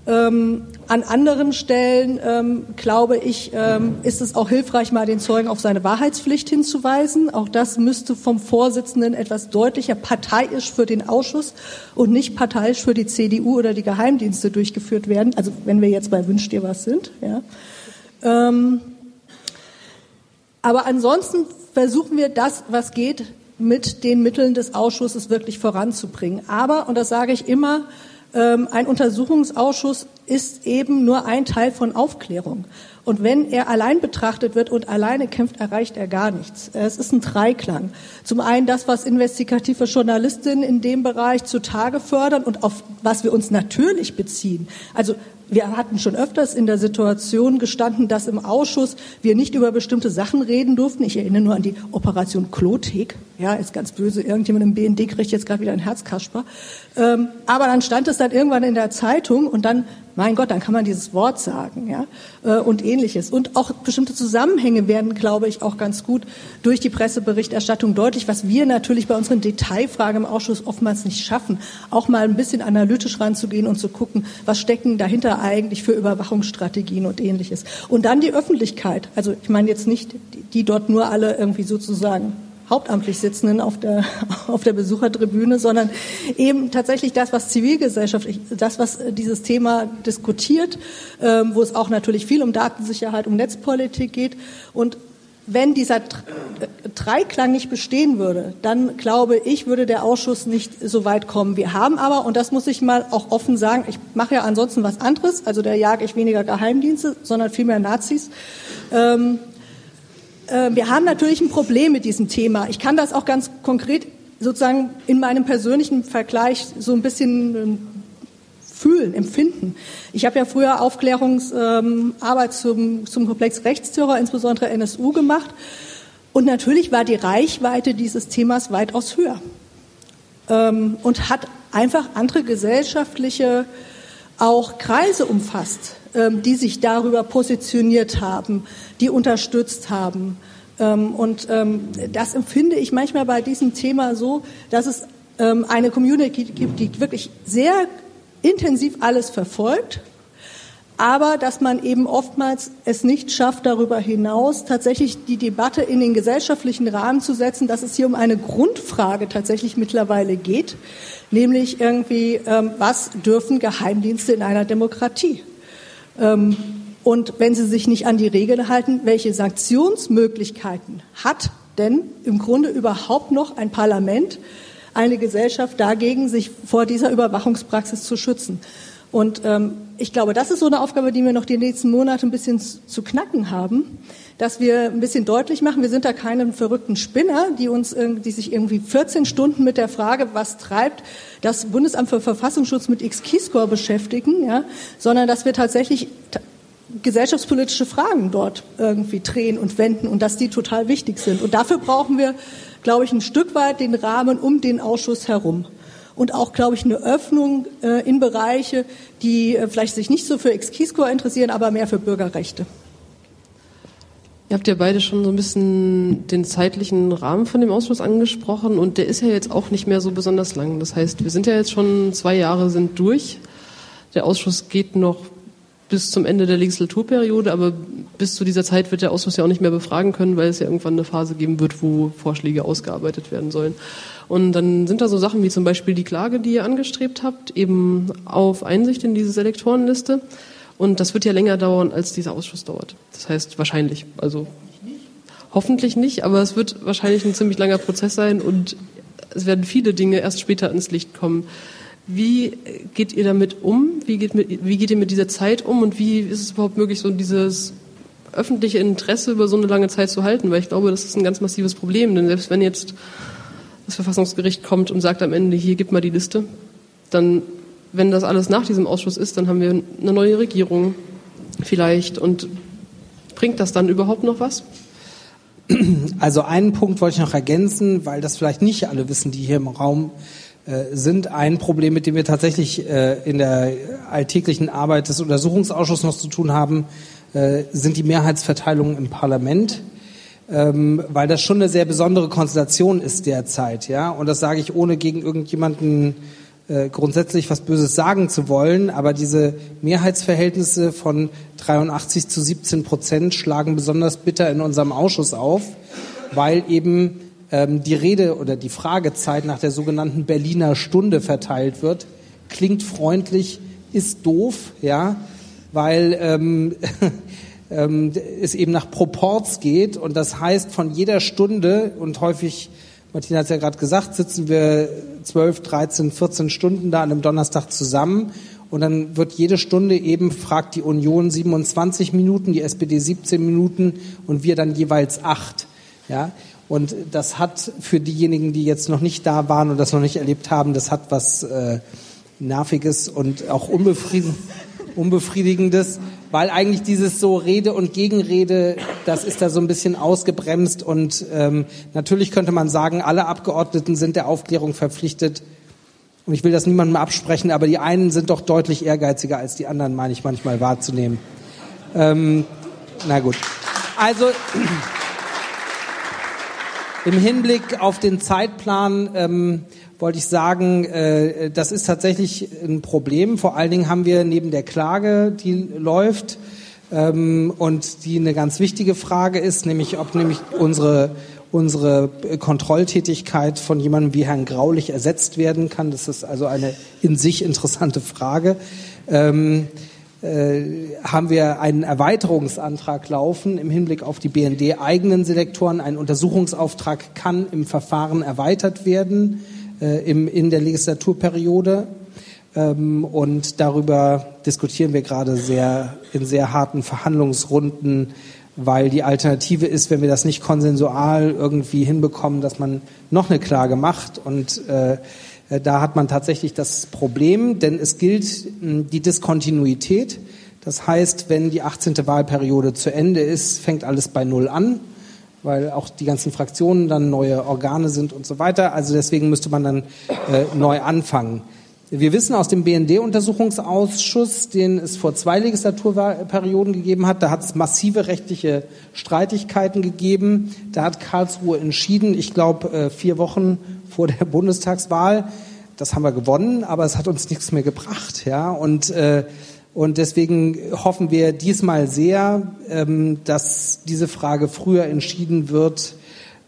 [SPEAKER 5] Ähm, an anderen Stellen, ähm, glaube ich, ähm, ist es auch hilfreich, mal den Zeugen auf seine Wahrheitspflicht hinzuweisen. Auch das müsste vom Vorsitzenden etwas deutlicher parteiisch für den Ausschuss und nicht parteiisch für die CDU oder die Geheimdienste durchgeführt werden. Also wenn wir jetzt bei Wünsch dir was sind. Ja. Ähm, aber ansonsten versuchen wir das, was geht, mit den Mitteln des Ausschusses wirklich voranzubringen. Aber, und das sage ich immer, ein Untersuchungsausschuss ist eben nur ein Teil von Aufklärung. Und wenn er allein betrachtet wird und alleine kämpft, erreicht er gar nichts. Es ist ein Dreiklang. Zum einen das, was investigative Journalistinnen in dem Bereich zutage fördern und auf was wir uns natürlich beziehen. Also wir hatten schon öfters in der Situation gestanden, dass im Ausschuss wir nicht über bestimmte Sachen reden durften. Ich erinnere nur an die Operation Klotek. Ja, ist ganz böse. Irgendjemand im BND kriegt jetzt gerade wieder ein Herzkasper. Ähm, aber dann stand es dann irgendwann in der Zeitung und dann mein Gott, dann kann man dieses Wort sagen, ja, äh, und ähnliches. Und auch bestimmte Zusammenhänge werden, glaube ich, auch ganz gut durch die Presseberichterstattung deutlich, was wir natürlich bei unseren Detailfragen im Ausschuss oftmals nicht schaffen, auch mal ein bisschen analytisch ranzugehen und zu gucken, was stecken dahinter eigentlich für Überwachungsstrategien und ähnliches. Und dann die Öffentlichkeit. Also ich meine jetzt nicht, die dort nur alle irgendwie sozusagen hauptamtlich Sitzenden auf der, auf der Besuchertribüne, sondern eben tatsächlich das, was zivilgesellschaftlich, das, was dieses Thema diskutiert, ähm, wo es auch natürlich viel um Datensicherheit, um Netzpolitik geht. Und wenn dieser Dreiklang nicht bestehen würde, dann glaube ich, würde der Ausschuss nicht so weit kommen. Wir haben aber, und das muss ich mal auch offen sagen, ich mache ja ansonsten was anderes, also da jage ich weniger Geheimdienste, sondern vielmehr Nazis. Ähm, äh, wir haben natürlich ein Problem mit diesem Thema. Ich kann das auch ganz konkret sozusagen in meinem persönlichen Vergleich so ein bisschen ähm, fühlen, empfinden. Ich habe ja früher Aufklärungsarbeit zum, zum Komplex Rechtsterror, insbesondere NSU, gemacht. Und natürlich war die Reichweite dieses Themas weitaus höher ähm, und hat einfach andere gesellschaftliche auch Kreise umfasst. Ähm, die sich darüber positioniert haben, die unterstützt haben. Ähm, und ähm, das empfinde ich manchmal bei diesem Thema so, dass es eine Community gibt, die wirklich sehr intensiv alles verfolgt, aber dass man eben oftmals es nicht schafft, darüber hinaus tatsächlich die Debatte in den gesellschaftlichen Rahmen zu setzen, dass es hier um eine Grundfrage tatsächlich mittlerweile geht, nämlich irgendwie, was dürfen Geheimdienste in einer Demokratie? Ähm, und wenn sie sich nicht an die Regeln halten, welche Sanktionsmöglichkeiten hat denn im Grunde überhaupt noch ein Parlament, eine Gesellschaft dagegen, sich vor dieser Überwachungspraxis zu schützen? Und ähm, ich glaube, das ist so eine Aufgabe, die wir noch die nächsten Monate ein bisschen zu knacken haben, dass wir ein bisschen deutlich machen, wir sind da keine verrückten Spinner, die uns, die sich irgendwie 14 Stunden mit der Frage, was treibt das Bundesamt für Verfassungsschutz mit X-Keyscore beschäftigen, ja, sondern dass wir tatsächlich gesellschaftspolitische Fragen dort irgendwie drehen und wenden und dass die total wichtig sind. Und dafür brauchen wir, glaube ich, ein Stück weit den Rahmen um den Ausschuss herum und auch, glaube ich, eine Öffnung äh, in Bereiche, die äh, vielleicht sich nicht so für Ex-Keyscore interessieren, aber mehr für Bürgerrechte.
[SPEAKER 3] Ihr habt ja beide schon so ein bisschen den zeitlichen Rahmen von dem Ausschuss angesprochen und der ist ja jetzt auch nicht mehr so besonders lang. Das heißt, wir sind ja jetzt schon zwei Jahre sind durch. Der Ausschuss geht noch bis zum Ende der Legislaturperiode, aber bis zu dieser Zeit wird der Ausschuss ja auch nicht mehr befragen können, weil es ja irgendwann eine Phase geben wird, wo Vorschläge ausgearbeitet werden sollen. Und dann sind da so Sachen wie zum Beispiel die Klage, die ihr angestrebt habt, eben auf Einsicht in diese Selektorenliste. Und das wird ja länger dauern, als dieser Ausschuss dauert. Das heißt wahrscheinlich, also hoffentlich nicht, aber es wird wahrscheinlich ein ziemlich langer Prozess sein und es werden viele Dinge erst später ins Licht kommen. Wie geht ihr damit um? Wie geht, mit, wie geht ihr mit dieser Zeit um und wie ist es überhaupt möglich, so dieses öffentliche Interesse über so eine lange Zeit zu halten? Weil ich glaube, das ist ein ganz massives Problem, denn selbst wenn jetzt das Verfassungsgericht kommt und sagt am Ende, hier gib mal die Liste, dann, wenn das alles nach diesem Ausschuss ist, dann haben wir eine neue Regierung vielleicht und bringt das dann überhaupt noch was?
[SPEAKER 4] Also einen Punkt wollte ich noch ergänzen, weil das vielleicht nicht alle wissen, die hier im Raum äh, sind. Ein Problem, mit dem wir tatsächlich äh, in der alltäglichen Arbeit des Untersuchungsausschusses noch zu tun haben, äh, sind die Mehrheitsverteilungen im Parlament. Ähm, weil das schon eine sehr besondere Konstellation ist derzeit, ja. Und das sage ich ohne gegen irgendjemanden äh, grundsätzlich was Böses sagen zu wollen, aber diese Mehrheitsverhältnisse von 83 zu 17 Prozent schlagen besonders bitter in unserem Ausschuss auf, weil eben ähm, die Rede oder die Fragezeit nach der sogenannten Berliner Stunde verteilt wird. Klingt freundlich, ist doof, ja, weil ähm, ähm, es eben nach Proports geht und das heißt von jeder Stunde und häufig Martina hat es ja gerade gesagt, sitzen wir 12, 13, 14 Stunden da an einem Donnerstag zusammen und dann wird jede Stunde eben, fragt die Union 27 Minuten, die SPD 17 Minuten und wir dann jeweils acht. Ja? Und das hat für diejenigen, die jetzt noch nicht da waren und das noch nicht erlebt haben, das hat was äh, Nerviges und auch unbefrieden, Unbefriedigendes weil eigentlich dieses so Rede und Gegenrede, das ist da so ein bisschen ausgebremst und ähm, natürlich könnte man sagen, alle Abgeordneten sind der Aufklärung verpflichtet. Und ich will das niemandem absprechen, aber die einen sind doch deutlich ehrgeiziger als die anderen, meine ich manchmal wahrzunehmen. Ähm, na gut. Also im Hinblick auf den Zeitplan ähm, wollte ich sagen, äh, das ist tatsächlich ein Problem. Vor allen Dingen haben wir neben der Klage, die läuft ähm, und die eine ganz wichtige Frage ist, nämlich ob nämlich unsere unsere Kontrolltätigkeit von jemandem wie Herrn Graulich ersetzt werden kann. Das ist also eine in sich interessante Frage. Ähm, äh, haben wir einen Erweiterungsantrag laufen im Hinblick auf die BND eigenen Selektoren. Ein Untersuchungsauftrag kann im Verfahren erweitert werden äh, im, in der Legislaturperiode. Ähm, und darüber diskutieren wir gerade sehr in sehr harten Verhandlungsrunden, weil die Alternative ist, wenn wir das nicht konsensual irgendwie hinbekommen, dass man noch eine Klage macht. Und äh, da hat man tatsächlich das Problem, denn es gilt die Diskontinuität. Das heißt, wenn die 18. Wahlperiode zu Ende ist, fängt alles bei Null an weil auch die ganzen Fraktionen dann neue Organe sind und so weiter. Also deswegen müsste man dann äh, neu anfangen. Wir wissen aus dem BND-Untersuchungsausschuss, den es vor zwei Legislaturperioden gegeben hat, da hat es massive rechtliche Streitigkeiten gegeben. Da hat Karlsruhe entschieden, ich glaube äh, vier Wochen vor der Bundestagswahl, das haben wir gewonnen, aber es hat uns nichts mehr gebracht. Ja? Und äh, und deswegen hoffen wir diesmal sehr, ähm, dass diese Frage früher entschieden wird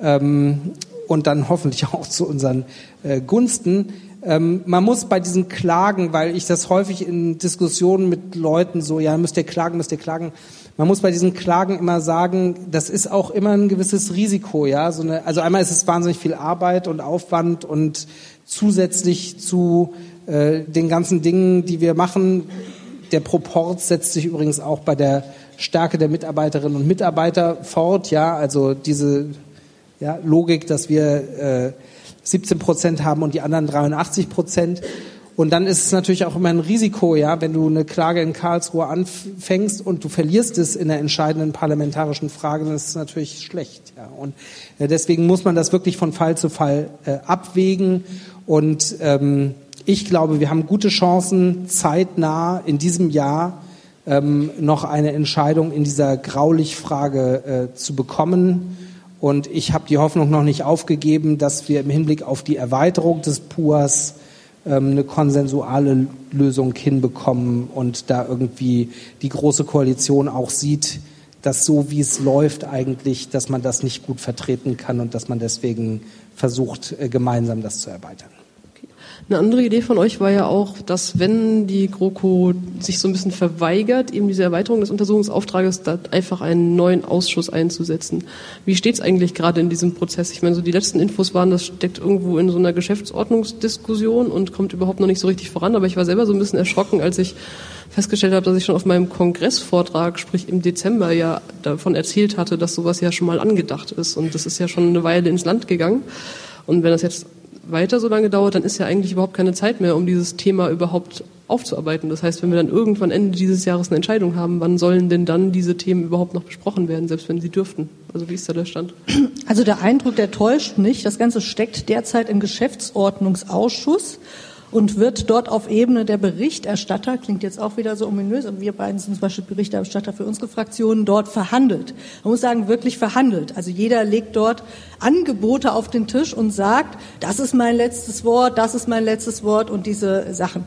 [SPEAKER 4] ähm, und dann hoffentlich auch zu unseren äh, Gunsten. Ähm, man muss bei diesen Klagen, weil ich das häufig in Diskussionen mit Leuten so, ja, müsst ihr klagen, müsst ihr klagen. Man muss bei diesen Klagen immer sagen, das ist auch immer ein gewisses Risiko, ja. So eine, also einmal ist es wahnsinnig viel Arbeit und Aufwand und zusätzlich zu äh, den ganzen Dingen, die wir machen, der Proport setzt sich übrigens auch bei der Stärke der Mitarbeiterinnen und Mitarbeiter fort. Ja, also diese ja, Logik, dass wir äh, 17 Prozent haben und die anderen 83 Prozent. Und dann ist es natürlich auch immer ein Risiko, ja, wenn du eine Klage in Karlsruhe anfängst und du verlierst es in der entscheidenden parlamentarischen Frage, dann ist es natürlich schlecht. Ja. Und äh, deswegen muss man das wirklich von Fall zu Fall äh, abwägen. Und ähm, ich glaube, wir haben gute Chancen, zeitnah in diesem Jahr ähm, noch eine Entscheidung in dieser Graulich-Frage äh, zu bekommen. Und ich habe die Hoffnung noch nicht aufgegeben, dass wir im Hinblick auf die Erweiterung des PUAS ähm, eine konsensuale Lösung hinbekommen und da irgendwie die große Koalition auch sieht, dass so wie es läuft eigentlich, dass man das nicht gut vertreten kann und dass man deswegen versucht, äh, gemeinsam das zu erweitern.
[SPEAKER 3] Eine andere Idee von euch war ja auch, dass wenn die GroKo sich so ein bisschen verweigert, eben diese Erweiterung des Untersuchungsauftrages, da einfach einen neuen Ausschuss einzusetzen. Wie steht es eigentlich gerade in diesem Prozess? Ich meine, so die letzten Infos waren, das steckt irgendwo in so einer Geschäftsordnungsdiskussion und kommt überhaupt noch nicht so richtig voran. Aber ich war selber so ein bisschen erschrocken, als ich festgestellt habe, dass ich schon auf meinem Kongressvortrag, sprich im Dezember, ja davon erzählt hatte, dass sowas ja schon mal angedacht ist. Und das ist ja schon eine Weile ins Land gegangen. Und wenn das jetzt weiter so lange dauert, dann ist ja eigentlich überhaupt keine Zeit mehr, um dieses Thema überhaupt aufzuarbeiten. Das heißt, wenn wir dann irgendwann Ende dieses Jahres eine Entscheidung haben, wann sollen denn dann diese Themen überhaupt noch besprochen werden, selbst wenn sie dürften? Also wie ist da der Stand?
[SPEAKER 5] Also der Eindruck, der täuscht nicht. Das Ganze steckt derzeit im Geschäftsordnungsausschuss und wird dort auf Ebene der Berichterstatter, klingt jetzt auch wieder so ominös, aber wir beiden sind zum Beispiel Berichterstatter für unsere Fraktionen, dort verhandelt. Man muss sagen, wirklich verhandelt. Also jeder legt dort Angebote auf den Tisch und sagt, das ist mein letztes Wort, das ist mein letztes Wort und diese Sachen.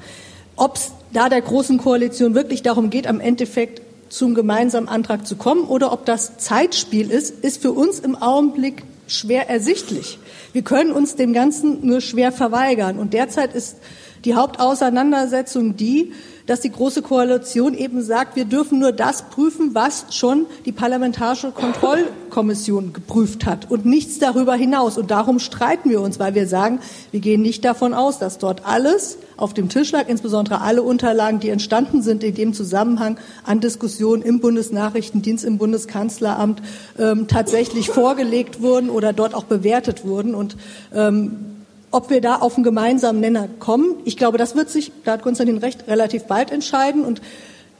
[SPEAKER 5] Ob es da der Großen Koalition wirklich darum geht, am Endeffekt zum gemeinsamen Antrag zu kommen oder ob das Zeitspiel ist, ist für uns im Augenblick schwer ersichtlich. Wir können uns dem Ganzen nur schwer verweigern. Und derzeit ist die Hauptauseinandersetzung die, dass die Große Koalition eben sagt, wir dürfen nur das prüfen, was schon die Parlamentarische Kontrollkommission geprüft hat und nichts darüber hinaus. Und darum streiten wir uns, weil wir sagen, wir gehen nicht davon aus, dass dort alles auf dem Tisch lag, insbesondere alle Unterlagen, die entstanden sind in dem Zusammenhang an Diskussionen im Bundesnachrichtendienst, im Bundeskanzleramt ähm, tatsächlich vorgelegt wurden oder dort auch bewertet wurden. Und ähm, ob wir da auf einen gemeinsamen Nenner kommen, ich glaube, das wird sich, da hat Konstantin recht, relativ bald entscheiden. Und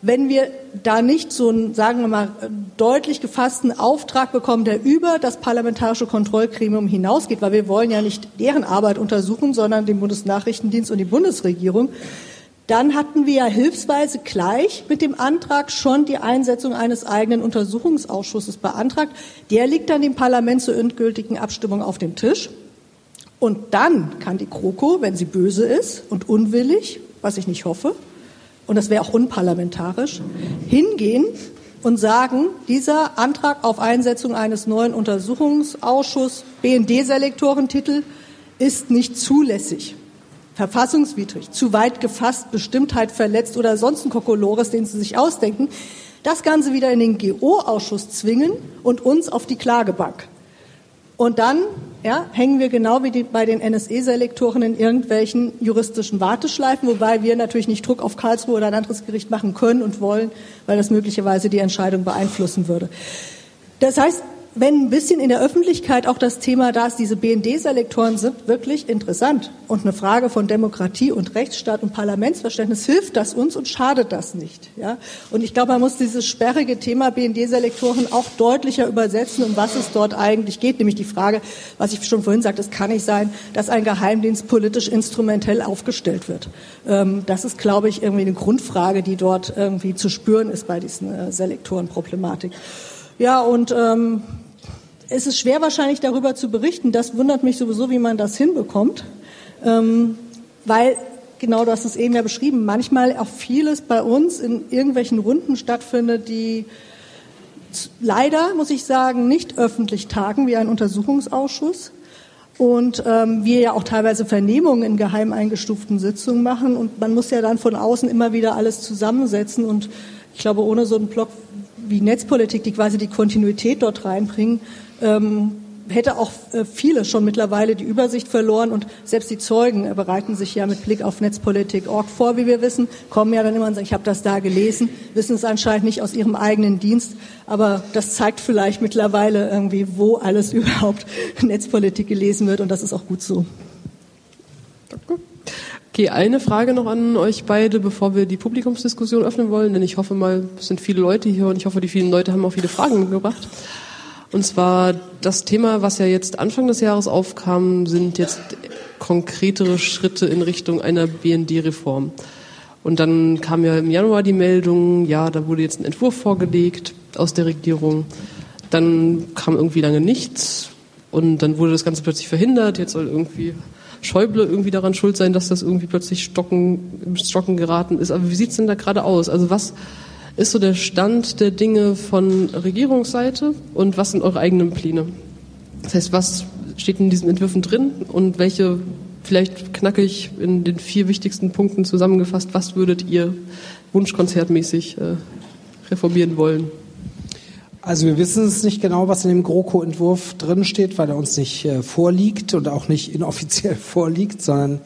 [SPEAKER 5] wenn wir da nicht so einen, sagen wir mal, deutlich gefassten Auftrag bekommen, der über das parlamentarische Kontrollgremium hinausgeht, weil wir wollen ja nicht deren Arbeit untersuchen, sondern den Bundesnachrichtendienst und die Bundesregierung, dann hatten wir ja hilfsweise gleich mit dem Antrag schon die Einsetzung eines eigenen Untersuchungsausschusses beantragt. Der liegt dann dem Parlament zur endgültigen Abstimmung auf dem Tisch. Und dann kann die GroKo, wenn sie böse ist und unwillig, was ich nicht hoffe, und das wäre auch unparlamentarisch, hingehen und sagen, dieser Antrag auf Einsetzung eines neuen Untersuchungsausschusses, BND-Selektorentitel, ist nicht zulässig, verfassungswidrig, zu weit gefasst, Bestimmtheit verletzt oder sonst ein Kokolores, den Sie sich ausdenken, das Ganze wieder in den GO-Ausschuss zwingen und uns auf die Klagebank. Und dann ja, hängen wir genau wie die, bei den NSE-Selektoren in irgendwelchen juristischen Warteschleifen, wobei wir natürlich nicht Druck auf Karlsruhe oder ein anderes Gericht machen können und wollen, weil das möglicherweise die Entscheidung beeinflussen würde. Das heißt, wenn ein bisschen in der Öffentlichkeit auch das Thema da ist, diese BND-Selektoren sind wirklich interessant und eine Frage von Demokratie und Rechtsstaat und Parlamentsverständnis, hilft das uns und schadet das nicht. Ja? Und ich glaube, man muss dieses sperrige Thema BND-Selektoren auch deutlicher übersetzen, um was es dort eigentlich geht. Nämlich die Frage, was ich schon vorhin sagte, es kann nicht sein, dass ein Geheimdienst politisch instrumentell aufgestellt wird. Ähm, das ist, glaube ich, irgendwie eine Grundfrage, die dort irgendwie zu spüren ist bei diesen äh, Selektorenproblematik. Ja, und ähm, es ist schwer wahrscheinlich darüber zu berichten. Das wundert mich sowieso, wie man das hinbekommt, ähm, weil genau das ist eben ja beschrieben. Manchmal auch vieles bei uns in irgendwelchen Runden stattfindet, die leider, muss ich sagen, nicht öffentlich tagen wie ein Untersuchungsausschuss. Und ähm, wir ja auch teilweise Vernehmungen in geheim eingestuften Sitzungen machen. Und man muss ja dann von außen immer wieder alles zusammensetzen. Und ich glaube, ohne so einen Block wie Netzpolitik, die quasi die Kontinuität dort reinbringen, ähm, hätte auch äh, viele schon mittlerweile die Übersicht verloren und selbst die Zeugen äh, bereiten sich ja mit Blick auf Netzpolitik.org vor, wie wir wissen, kommen ja dann immer und sagen, ich habe das da gelesen, wissen es anscheinend nicht aus ihrem eigenen Dienst, aber das zeigt vielleicht mittlerweile irgendwie, wo alles überhaupt Netzpolitik gelesen wird und das ist auch gut so.
[SPEAKER 3] Danke. Okay, eine Frage noch an euch beide, bevor wir die Publikumsdiskussion öffnen wollen, denn ich hoffe mal, es sind viele Leute hier und ich hoffe, die vielen Leute haben auch viele Fragen mitgebracht. Und zwar das Thema, was ja jetzt Anfang des Jahres aufkam, sind jetzt konkretere Schritte in Richtung einer BND-Reform. Und dann kam ja im Januar die Meldung, ja, da wurde jetzt ein Entwurf vorgelegt aus der Regierung. Dann kam irgendwie lange nichts und dann wurde das Ganze plötzlich verhindert. Jetzt soll irgendwie Schäuble irgendwie daran schuld sein, dass das irgendwie plötzlich stocken, im Stocken geraten ist. Aber wie sieht's denn da gerade aus? Also was ist so der Stand der Dinge von Regierungsseite und was sind eure eigenen Pläne? Das heißt, was steht in diesen Entwürfen drin und welche, vielleicht knackig in den vier wichtigsten Punkten zusammengefasst, was würdet ihr wunschkonzertmäßig äh, reformieren wollen?
[SPEAKER 4] Also wir wissen es nicht genau, was in dem GroKo-Entwurf drin steht, weil er uns nicht äh, vorliegt und auch nicht inoffiziell vorliegt, sondern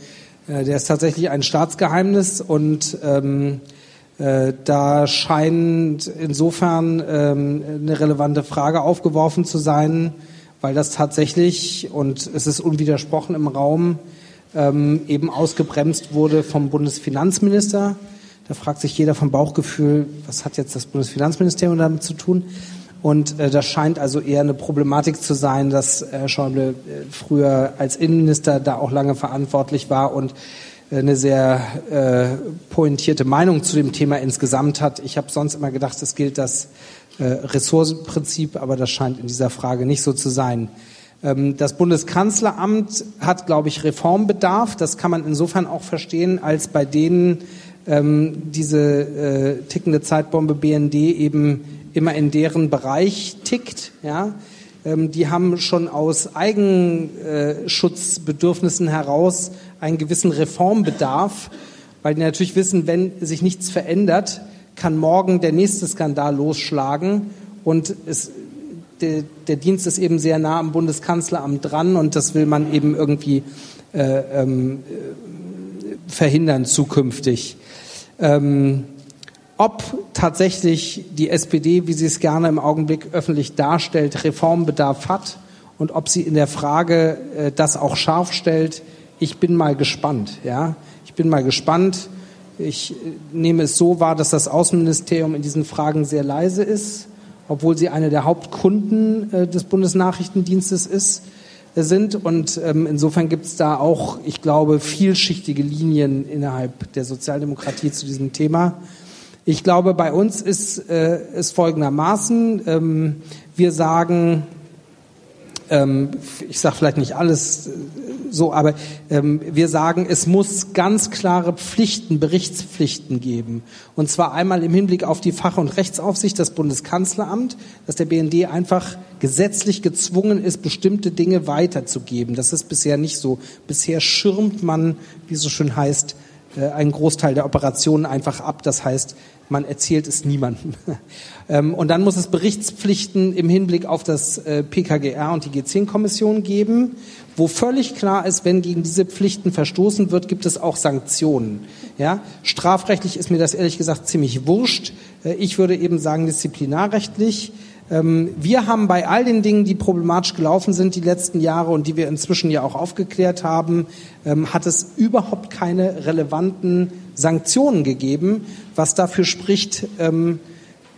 [SPEAKER 4] äh, der ist tatsächlich ein Staatsgeheimnis und ähm, äh, da scheint insofern ähm, eine relevante Frage aufgeworfen zu sein, weil das tatsächlich, und es ist unwidersprochen im Raum, ähm, eben ausgebremst wurde vom Bundesfinanzminister. Da fragt sich jeder vom Bauchgefühl, was hat jetzt das Bundesfinanzministerium damit zu tun? Und äh, das scheint also eher eine Problematik zu sein, dass Herr Schäuble äh, früher als Innenminister da auch lange verantwortlich war und äh, eine sehr äh, pointierte Meinung zu dem Thema insgesamt hat. Ich habe sonst immer gedacht, es gilt das äh, Ressourcenprinzip, aber das scheint in dieser Frage nicht so zu sein. Ähm, das Bundeskanzleramt hat, glaube ich, Reformbedarf. Das kann man insofern auch verstehen, als bei denen ähm, diese äh, tickende Zeitbombe BND eben immer in deren Bereich tickt. Ja? Ähm, die haben schon aus Eigenschutzbedürfnissen heraus einen gewissen Reformbedarf, weil die natürlich wissen, wenn sich nichts verändert, kann morgen der nächste Skandal losschlagen und es, der, der Dienst ist eben sehr nah am Bundeskanzleramt dran und das will man eben irgendwie äh, ähm, verhindern zukünftig. Ähm, ob tatsächlich die SPD, wie sie es gerne im Augenblick öffentlich darstellt, Reformbedarf hat und ob sie in der Frage äh, das auch scharf stellt, ich bin mal gespannt. Ja, ich bin mal gespannt. Ich äh, nehme es so wahr, dass das Außenministerium in diesen Fragen sehr leise ist, obwohl sie eine der Hauptkunden äh, des Bundesnachrichtendienstes ist, äh, sind. Und ähm, insofern gibt es da auch, ich glaube, vielschichtige Linien innerhalb der Sozialdemokratie zu diesem Thema. Ich glaube, bei uns ist es folgendermaßen. Ähm, wir sagen, ähm, ich sage vielleicht nicht alles so, aber ähm, wir sagen, es muss ganz klare Pflichten, Berichtspflichten geben. Und zwar einmal im Hinblick auf die Fach- und Rechtsaufsicht, das Bundeskanzleramt, dass der BND einfach gesetzlich gezwungen ist, bestimmte Dinge weiterzugeben. Das ist bisher nicht so. Bisher schirmt man, wie es so schön heißt, äh, einen Großteil der Operationen einfach ab. Das heißt, man erzählt es niemandem. Ähm, und dann muss es Berichtspflichten im Hinblick auf das äh, PKGR und die G10-Kommission geben, wo völlig klar ist, wenn gegen diese Pflichten verstoßen wird, gibt es auch Sanktionen. Ja? Strafrechtlich ist mir das ehrlich gesagt ziemlich wurscht. Äh, ich würde eben sagen disziplinarrechtlich. Ähm, wir haben bei all den Dingen, die problematisch gelaufen sind die letzten Jahre und die wir inzwischen ja auch aufgeklärt haben, ähm, hat es überhaupt keine relevanten Sanktionen gegeben, was dafür spricht,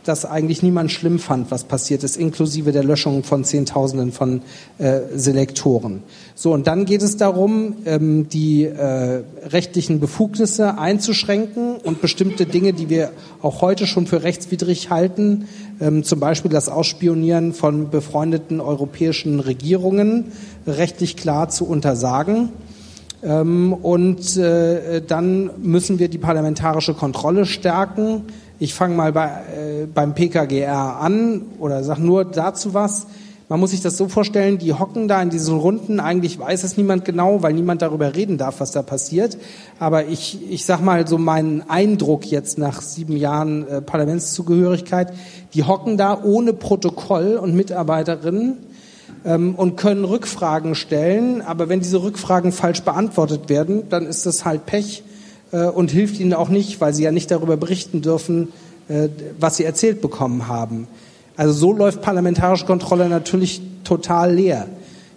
[SPEAKER 4] dass eigentlich niemand schlimm fand, was passiert ist, inklusive der Löschung von Zehntausenden von äh, Selektoren. So, und dann geht es darum, ähm, die äh, rechtlichen Befugnisse einzuschränken und bestimmte Dinge, die wir auch heute schon für rechtswidrig halten, ähm, zum Beispiel das Ausspionieren von befreundeten europäischen Regierungen, rechtlich klar zu untersagen. Ähm, und äh, dann müssen wir die parlamentarische Kontrolle stärken ich fange mal bei, äh, beim PKGR an oder sag nur dazu was. Man muss sich das so vorstellen, die hocken da in diesen Runden, eigentlich weiß es niemand genau, weil niemand darüber reden darf, was da passiert. Aber ich, ich sag mal so meinen Eindruck jetzt nach sieben Jahren äh, Parlamentszugehörigkeit, die hocken da ohne Protokoll und Mitarbeiterinnen ähm, und können Rückfragen stellen. Aber wenn diese Rückfragen falsch beantwortet werden, dann ist das halt Pech und hilft ihnen auch nicht, weil sie ja nicht darüber berichten dürfen, äh, was sie erzählt bekommen haben. Also so läuft parlamentarische Kontrolle natürlich total leer.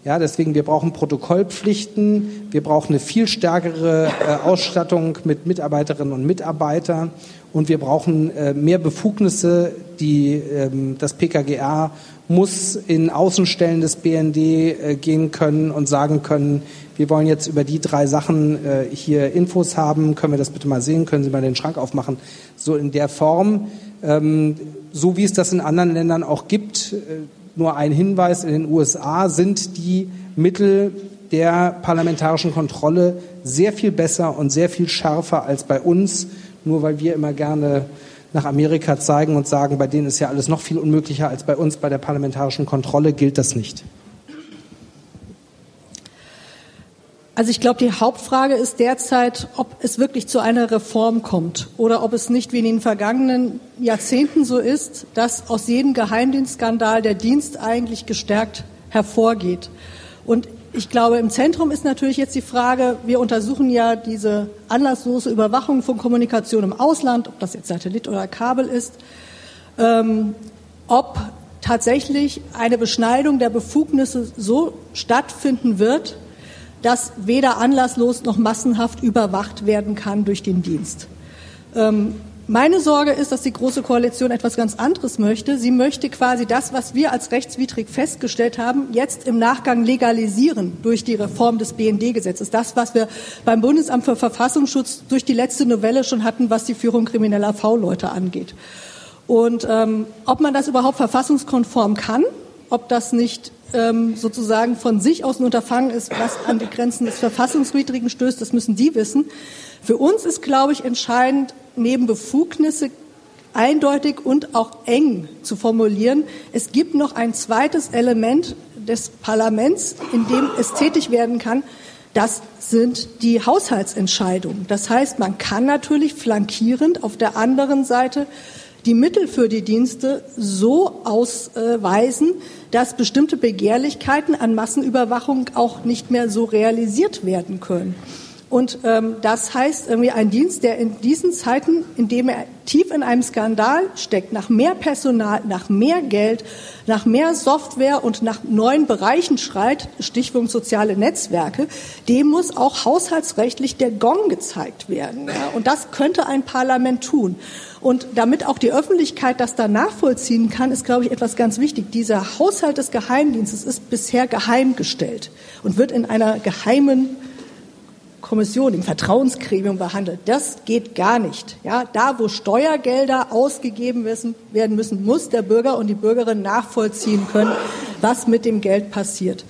[SPEAKER 4] Ja, deswegen wir brauchen Protokollpflichten, wir brauchen eine viel stärkere äh, Ausstattung mit Mitarbeiterinnen und Mitarbeitern und wir brauchen mehr Befugnisse, die ähm, das PKGA muss in Außenstellen des BND gehen können und sagen können, wir wollen jetzt über die drei Sachen äh, hier Infos haben, können wir das bitte mal sehen, können Sie mal den Schrank aufmachen, so in der Form, ähm, so wie es das in anderen Ländern auch gibt. Äh, nur ein Hinweis, in den USA sind die Mittel der parlamentarischen Kontrolle sehr viel besser und sehr viel schärfer als bei uns, nur weil wir immer gerne nach Amerika zeigen und sagen, bei denen ist ja alles noch viel unmöglicher als bei uns bei der parlamentarischen Kontrolle, gilt das nicht.
[SPEAKER 5] Also ich glaube, die Hauptfrage ist derzeit, ob es wirklich zu einer Reform kommt oder ob es nicht wie in den vergangenen Jahrzehnten so ist, dass aus jedem Geheimdienstskandal der Dienst eigentlich gestärkt hervorgeht. Und ich glaube, im Zentrum ist natürlich jetzt die Frage, wir untersuchen ja diese anlasslose Überwachung von Kommunikation im Ausland, ob das jetzt Satellit oder Kabel ist, ähm, ob tatsächlich eine Beschneidung der Befugnisse so stattfinden wird, dass weder anlasslos noch massenhaft überwacht werden kann durch den Dienst. Ähm, meine Sorge ist, dass die Große Koalition etwas ganz anderes möchte. Sie möchte quasi das, was wir als rechtswidrig festgestellt haben, jetzt im Nachgang legalisieren durch die Reform des BND-Gesetzes. Das, was wir beim Bundesamt für Verfassungsschutz durch die letzte Novelle schon hatten, was die Führung krimineller V-Leute angeht. Und ähm, ob man das überhaupt verfassungskonform kann, ob das nicht ähm, sozusagen von sich aus ein Unterfangen ist, was an die Grenzen des Verfassungswidrigen stößt, das müssen die wissen. Für uns ist, glaube ich, entscheidend, neben Befugnisse eindeutig und auch eng zu formulieren. Es gibt noch ein zweites Element des Parlaments, in dem es tätig werden kann. Das sind die Haushaltsentscheidungen. Das heißt, man kann natürlich flankierend auf der anderen Seite die Mittel für die Dienste so ausweisen, dass bestimmte Begehrlichkeiten an Massenüberwachung auch nicht mehr so realisiert werden können. Und ähm, das heißt irgendwie ein Dienst, der in diesen Zeiten, in dem er tief in einem Skandal steckt, nach mehr Personal, nach mehr Geld, nach mehr Software und nach neuen Bereichen schreit, Stichwort soziale Netzwerke, dem muss auch haushaltsrechtlich der Gong gezeigt werden. Ja? Und das könnte ein Parlament tun. Und damit auch die Öffentlichkeit das dann nachvollziehen kann, ist, glaube ich, etwas ganz wichtig. Dieser Haushalt des Geheimdienstes ist bisher geheim gestellt und wird in einer geheimen Kommission, im Vertrauensgremium behandelt. Das geht gar nicht. Ja, da, wo Steuergelder ausgegeben werden müssen, muss der Bürger und die Bürgerin nachvollziehen können, was mit dem Geld passiert.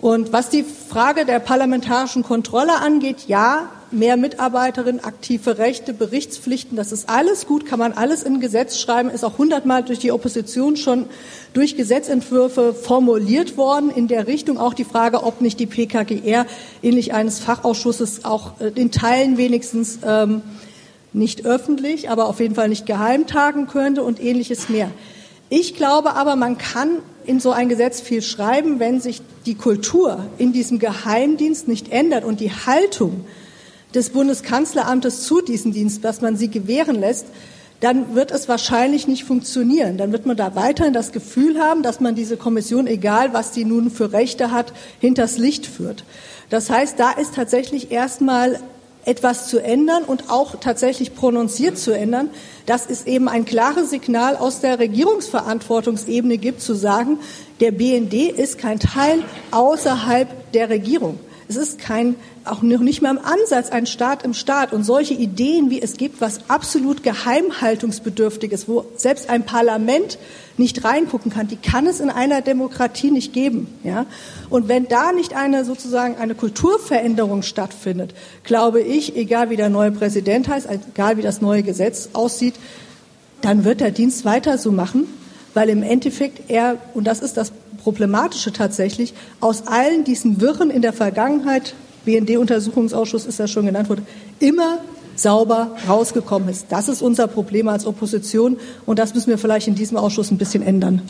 [SPEAKER 5] Und was die Frage der parlamentarischen Kontrolle angeht, ja, mehr Mitarbeiterinnen, aktive Rechte, Berichtspflichten, das ist alles gut, kann man alles in Gesetz schreiben, ist auch hundertmal durch die Opposition schon durch Gesetzentwürfe formuliert worden in der Richtung. Auch die Frage, ob nicht die PKGR ähnlich eines Fachausschusses auch äh, in Teilen wenigstens ähm, nicht öffentlich, aber auf jeden Fall nicht geheim tagen könnte und ähnliches mehr. Ich glaube aber, man kann in so ein Gesetz viel schreiben, wenn sich die Kultur in diesem Geheimdienst nicht ändert und die Haltung des Bundeskanzleramtes zu diesem Dienst, dass man sie gewähren lässt, dann wird es wahrscheinlich nicht funktionieren. Dann wird man da weiterhin das Gefühl haben, dass man diese Kommission, egal was sie nun für Rechte hat, hinters Licht führt. Das heißt, da ist tatsächlich erstmal etwas zu ändern und auch tatsächlich prononziert zu ändern, dass es eben ein klares Signal aus der Regierungsverantwortungsebene gibt, zu sagen, der BND ist kein Teil außerhalb der Regierung. Es ist kein auch noch nicht mal im Ansatz ein Staat im Staat. Und solche Ideen, wie es gibt, was absolut geheimhaltungsbedürftiges, wo selbst ein Parlament nicht reingucken kann, die kann es in einer Demokratie nicht geben. Ja? Und wenn da nicht eine sozusagen eine Kulturveränderung stattfindet, glaube ich, egal wie der neue Präsident heißt, egal wie das neue Gesetz aussieht, dann wird der Dienst weiter so machen, weil im Endeffekt er, und das ist das Problematische tatsächlich, aus allen diesen Wirren in der Vergangenheit BND-Untersuchungsausschuss ist ja schon genannt worden, immer sauber rausgekommen ist. Das ist unser Problem als Opposition und das müssen wir vielleicht in diesem Ausschuss ein bisschen ändern.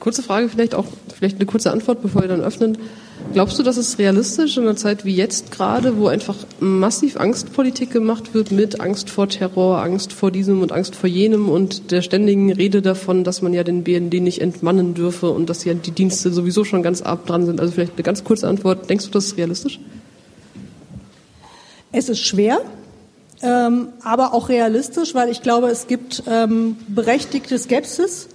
[SPEAKER 3] Kurze Frage, vielleicht auch vielleicht eine kurze Antwort, bevor wir dann öffnen. Glaubst du, dass es realistisch in einer Zeit wie jetzt gerade, wo einfach massiv Angstpolitik gemacht wird mit Angst vor Terror, Angst vor diesem und Angst vor jenem und der ständigen Rede davon, dass man ja den BND nicht entmannen dürfe und dass ja die Dienste sowieso schon ganz ab dran sind? Also vielleicht eine ganz kurze Antwort. Denkst du, das ist realistisch?
[SPEAKER 5] Es ist schwer, ähm, aber auch realistisch, weil ich glaube, es gibt ähm, berechtigte Skepsis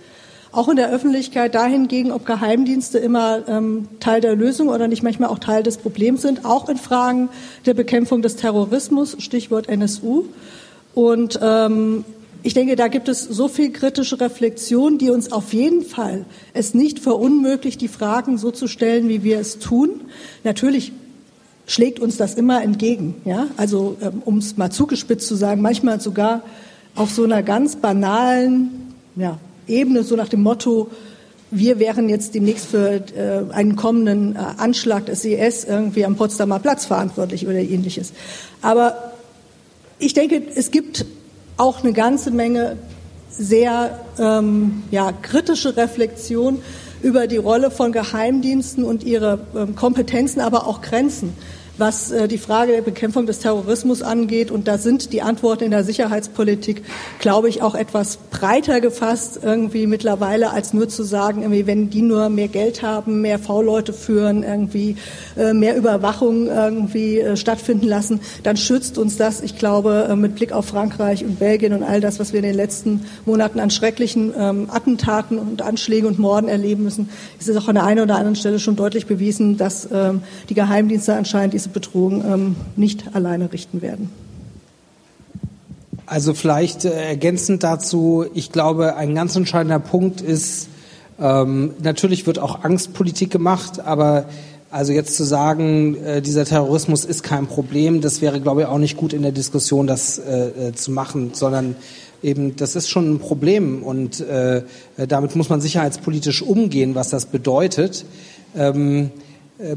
[SPEAKER 5] auch in der Öffentlichkeit dahingegen, ob Geheimdienste immer ähm, Teil der Lösung oder nicht manchmal auch Teil des Problems sind, auch in Fragen der Bekämpfung des Terrorismus, Stichwort NSU. Und ähm, ich denke, da gibt es so viel kritische Reflexion, die uns auf jeden Fall es nicht verunmöglicht, die Fragen so zu stellen, wie wir es tun. Natürlich schlägt uns das immer entgegen. Ja? Also ähm, um es mal zugespitzt zu sagen, manchmal sogar auf so einer ganz banalen ja, Ebene, so nach dem Motto, wir wären jetzt demnächst für äh, einen kommenden äh, Anschlag des IS e irgendwie am Potsdamer Platz verantwortlich oder ähnliches. Aber ich denke, es gibt auch eine ganze Menge sehr ähm, ja, kritische Reflexion über die Rolle von Geheimdiensten und ihre ähm, Kompetenzen, aber auch Grenzen. Was äh, die Frage der Bekämpfung des Terrorismus angeht. Und da sind die Antworten in der Sicherheitspolitik, glaube ich, auch etwas breiter gefasst irgendwie mittlerweile, als nur zu sagen, irgendwie, wenn die nur mehr Geld haben, mehr V-Leute führen, irgendwie äh, mehr Überwachung irgendwie äh, stattfinden lassen, dann schützt uns das, ich glaube, mit Blick auf Frankreich und Belgien und all das, was wir in den letzten Monaten an schrecklichen ähm, Attentaten und Anschlägen und Morden erleben müssen, ist es auch an der einen oder anderen Stelle schon deutlich bewiesen, dass ähm, die Geheimdienste anscheinend Bedrohung ähm, nicht alleine richten werden.
[SPEAKER 4] Also vielleicht äh, ergänzend dazu, ich glaube, ein ganz entscheidender Punkt ist, ähm, natürlich wird auch Angstpolitik gemacht, aber also jetzt zu sagen, äh, dieser Terrorismus ist kein Problem, das wäre, glaube ich, auch nicht gut in der Diskussion, das äh, äh, zu machen, sondern eben, das ist schon ein Problem und äh, damit muss man sicherheitspolitisch umgehen, was das bedeutet. Ähm, äh,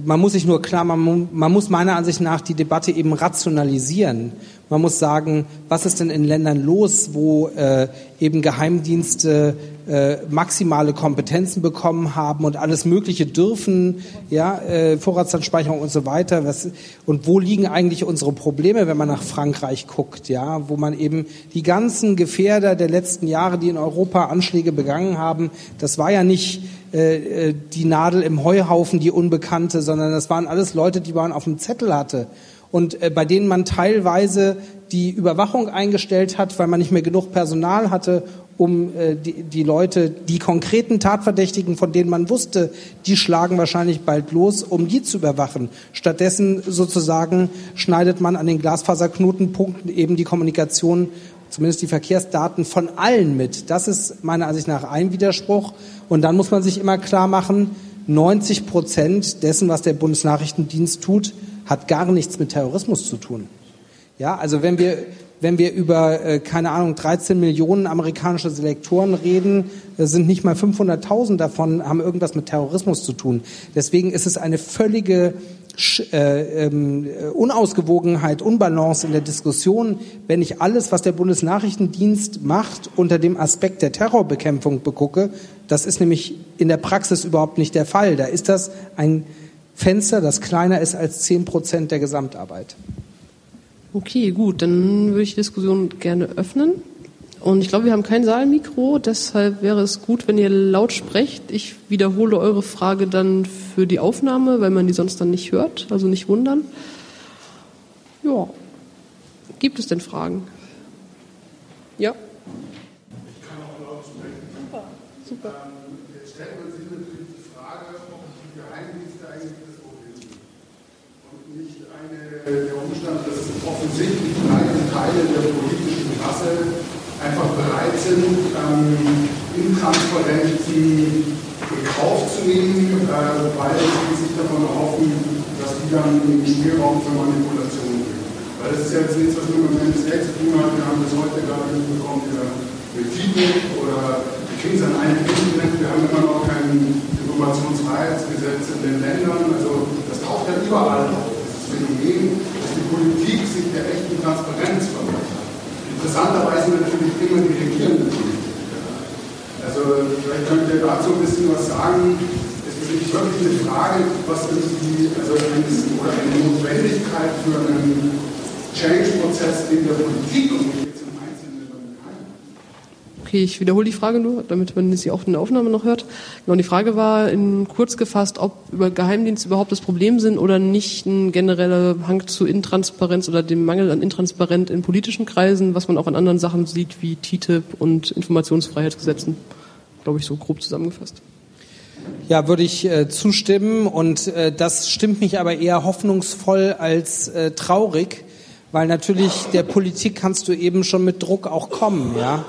[SPEAKER 4] man muss sich nur klar, man, man, muss meiner Ansicht nach die Debatte eben rationalisieren. Man muss sagen, was ist denn in Ländern los, wo äh, eben Geheimdienste äh, maximale Kompetenzen bekommen haben und alles Mögliche dürfen, ja, äh, Vorratsanspeicherung und so weiter. Was, und wo liegen eigentlich unsere Probleme, wenn man nach Frankreich guckt, ja, wo man eben die ganzen Gefährder der letzten Jahre, die in Europa Anschläge begangen haben, das war ja nicht äh, äh, die Nadel im Heuhaufen, die Unbekannte, sondern das waren alles Leute, die man auf dem Zettel hatte und äh, bei denen man teilweise die Überwachung eingestellt hat, weil man nicht mehr genug Personal hatte, um äh, die, die Leute, die konkreten Tatverdächtigen, von denen man wusste, die schlagen wahrscheinlich bald los, um die zu überwachen. Stattdessen sozusagen schneidet man an den Glasfaserknotenpunkten eben die Kommunikation zumindest die Verkehrsdaten von allen mit. Das ist meiner Ansicht nach ein Widerspruch. Und dann muss man sich immer klar machen, 90 Prozent dessen, was der Bundesnachrichtendienst tut, hat gar nichts mit Terrorismus zu tun. Ja, also wenn wir, wenn wir über, äh, keine Ahnung, 13 Millionen amerikanische Selektoren reden, äh, sind nicht mal 500.000 davon, haben irgendwas mit Terrorismus zu tun. Deswegen ist es eine völlige äh, ähm, Unausgewogenheit, Unbalance in der Diskussion, wenn ich alles, was der Bundesnachrichtendienst macht, unter dem Aspekt der Terrorbekämpfung begucke. Das ist nämlich in der Praxis überhaupt nicht der Fall. Da ist das ein Fenster, das kleiner ist als zehn Prozent der Gesamtarbeit.
[SPEAKER 3] Okay, gut, dann würde ich die Diskussion gerne öffnen. Und ich glaube, wir haben kein Saalmikro, deshalb wäre es gut, wenn ihr laut sprecht. Ich wiederhole eure Frage dann für die Aufnahme, weil man die sonst dann nicht hört, also nicht wundern. Ja. Gibt es denn Fragen? Ja? Ich kann auch laut sprechen. Super, super. Ähm, jetzt stellt man sich natürlich die Frage, ob die Geheimdienste eigentlich das Problem sind. Und nicht eine, der Umstand, dass offensichtlich Teile der politischen Klasse einfach bereit sind, ähm, intransparent die Kauf zu nehmen, äh, weil sie sich davon erhoffen, dass die dann den Spielraum für Manipulation geben. Weil das ist ja jetzt nichts, was nur mit dem zu tun hat. Wir haben das heute gerade mitbekommen mit TTIP oder wir kriegen es an einem Internet. Wir haben immer noch kein Informationsfreiheitsgesetz in den Ländern. Also das taucht ja überall auf. Das Phänomen, dass die Politik sich der echten Transparenz verweigert. Interessanterweise natürlich immer die regierenden. Also vielleicht könnt ihr dazu ein bisschen was sagen. Es ist nicht wirklich eine Frage, was die, also eine Notwendigkeit für einen Change-Prozess in der Politik und nicht jetzt im Einzelnen Okay, ich wiederhole die Frage nur, damit man sie auch in der Aufnahme noch hört. Genau, die Frage war in kurz gefasst, ob über Geheimdienste überhaupt das Problem sind oder nicht ein genereller Hang zu Intransparenz oder dem Mangel an Intransparenz in politischen Kreisen, was man auch an anderen Sachen sieht wie TTIP und Informationsfreiheitsgesetzen. Glaube ich, so grob zusammengefasst.
[SPEAKER 4] Ja, würde ich äh, zustimmen und äh, das stimmt mich aber eher hoffnungsvoll als äh, traurig, weil natürlich der Politik kannst du eben schon mit Druck auch kommen, ja.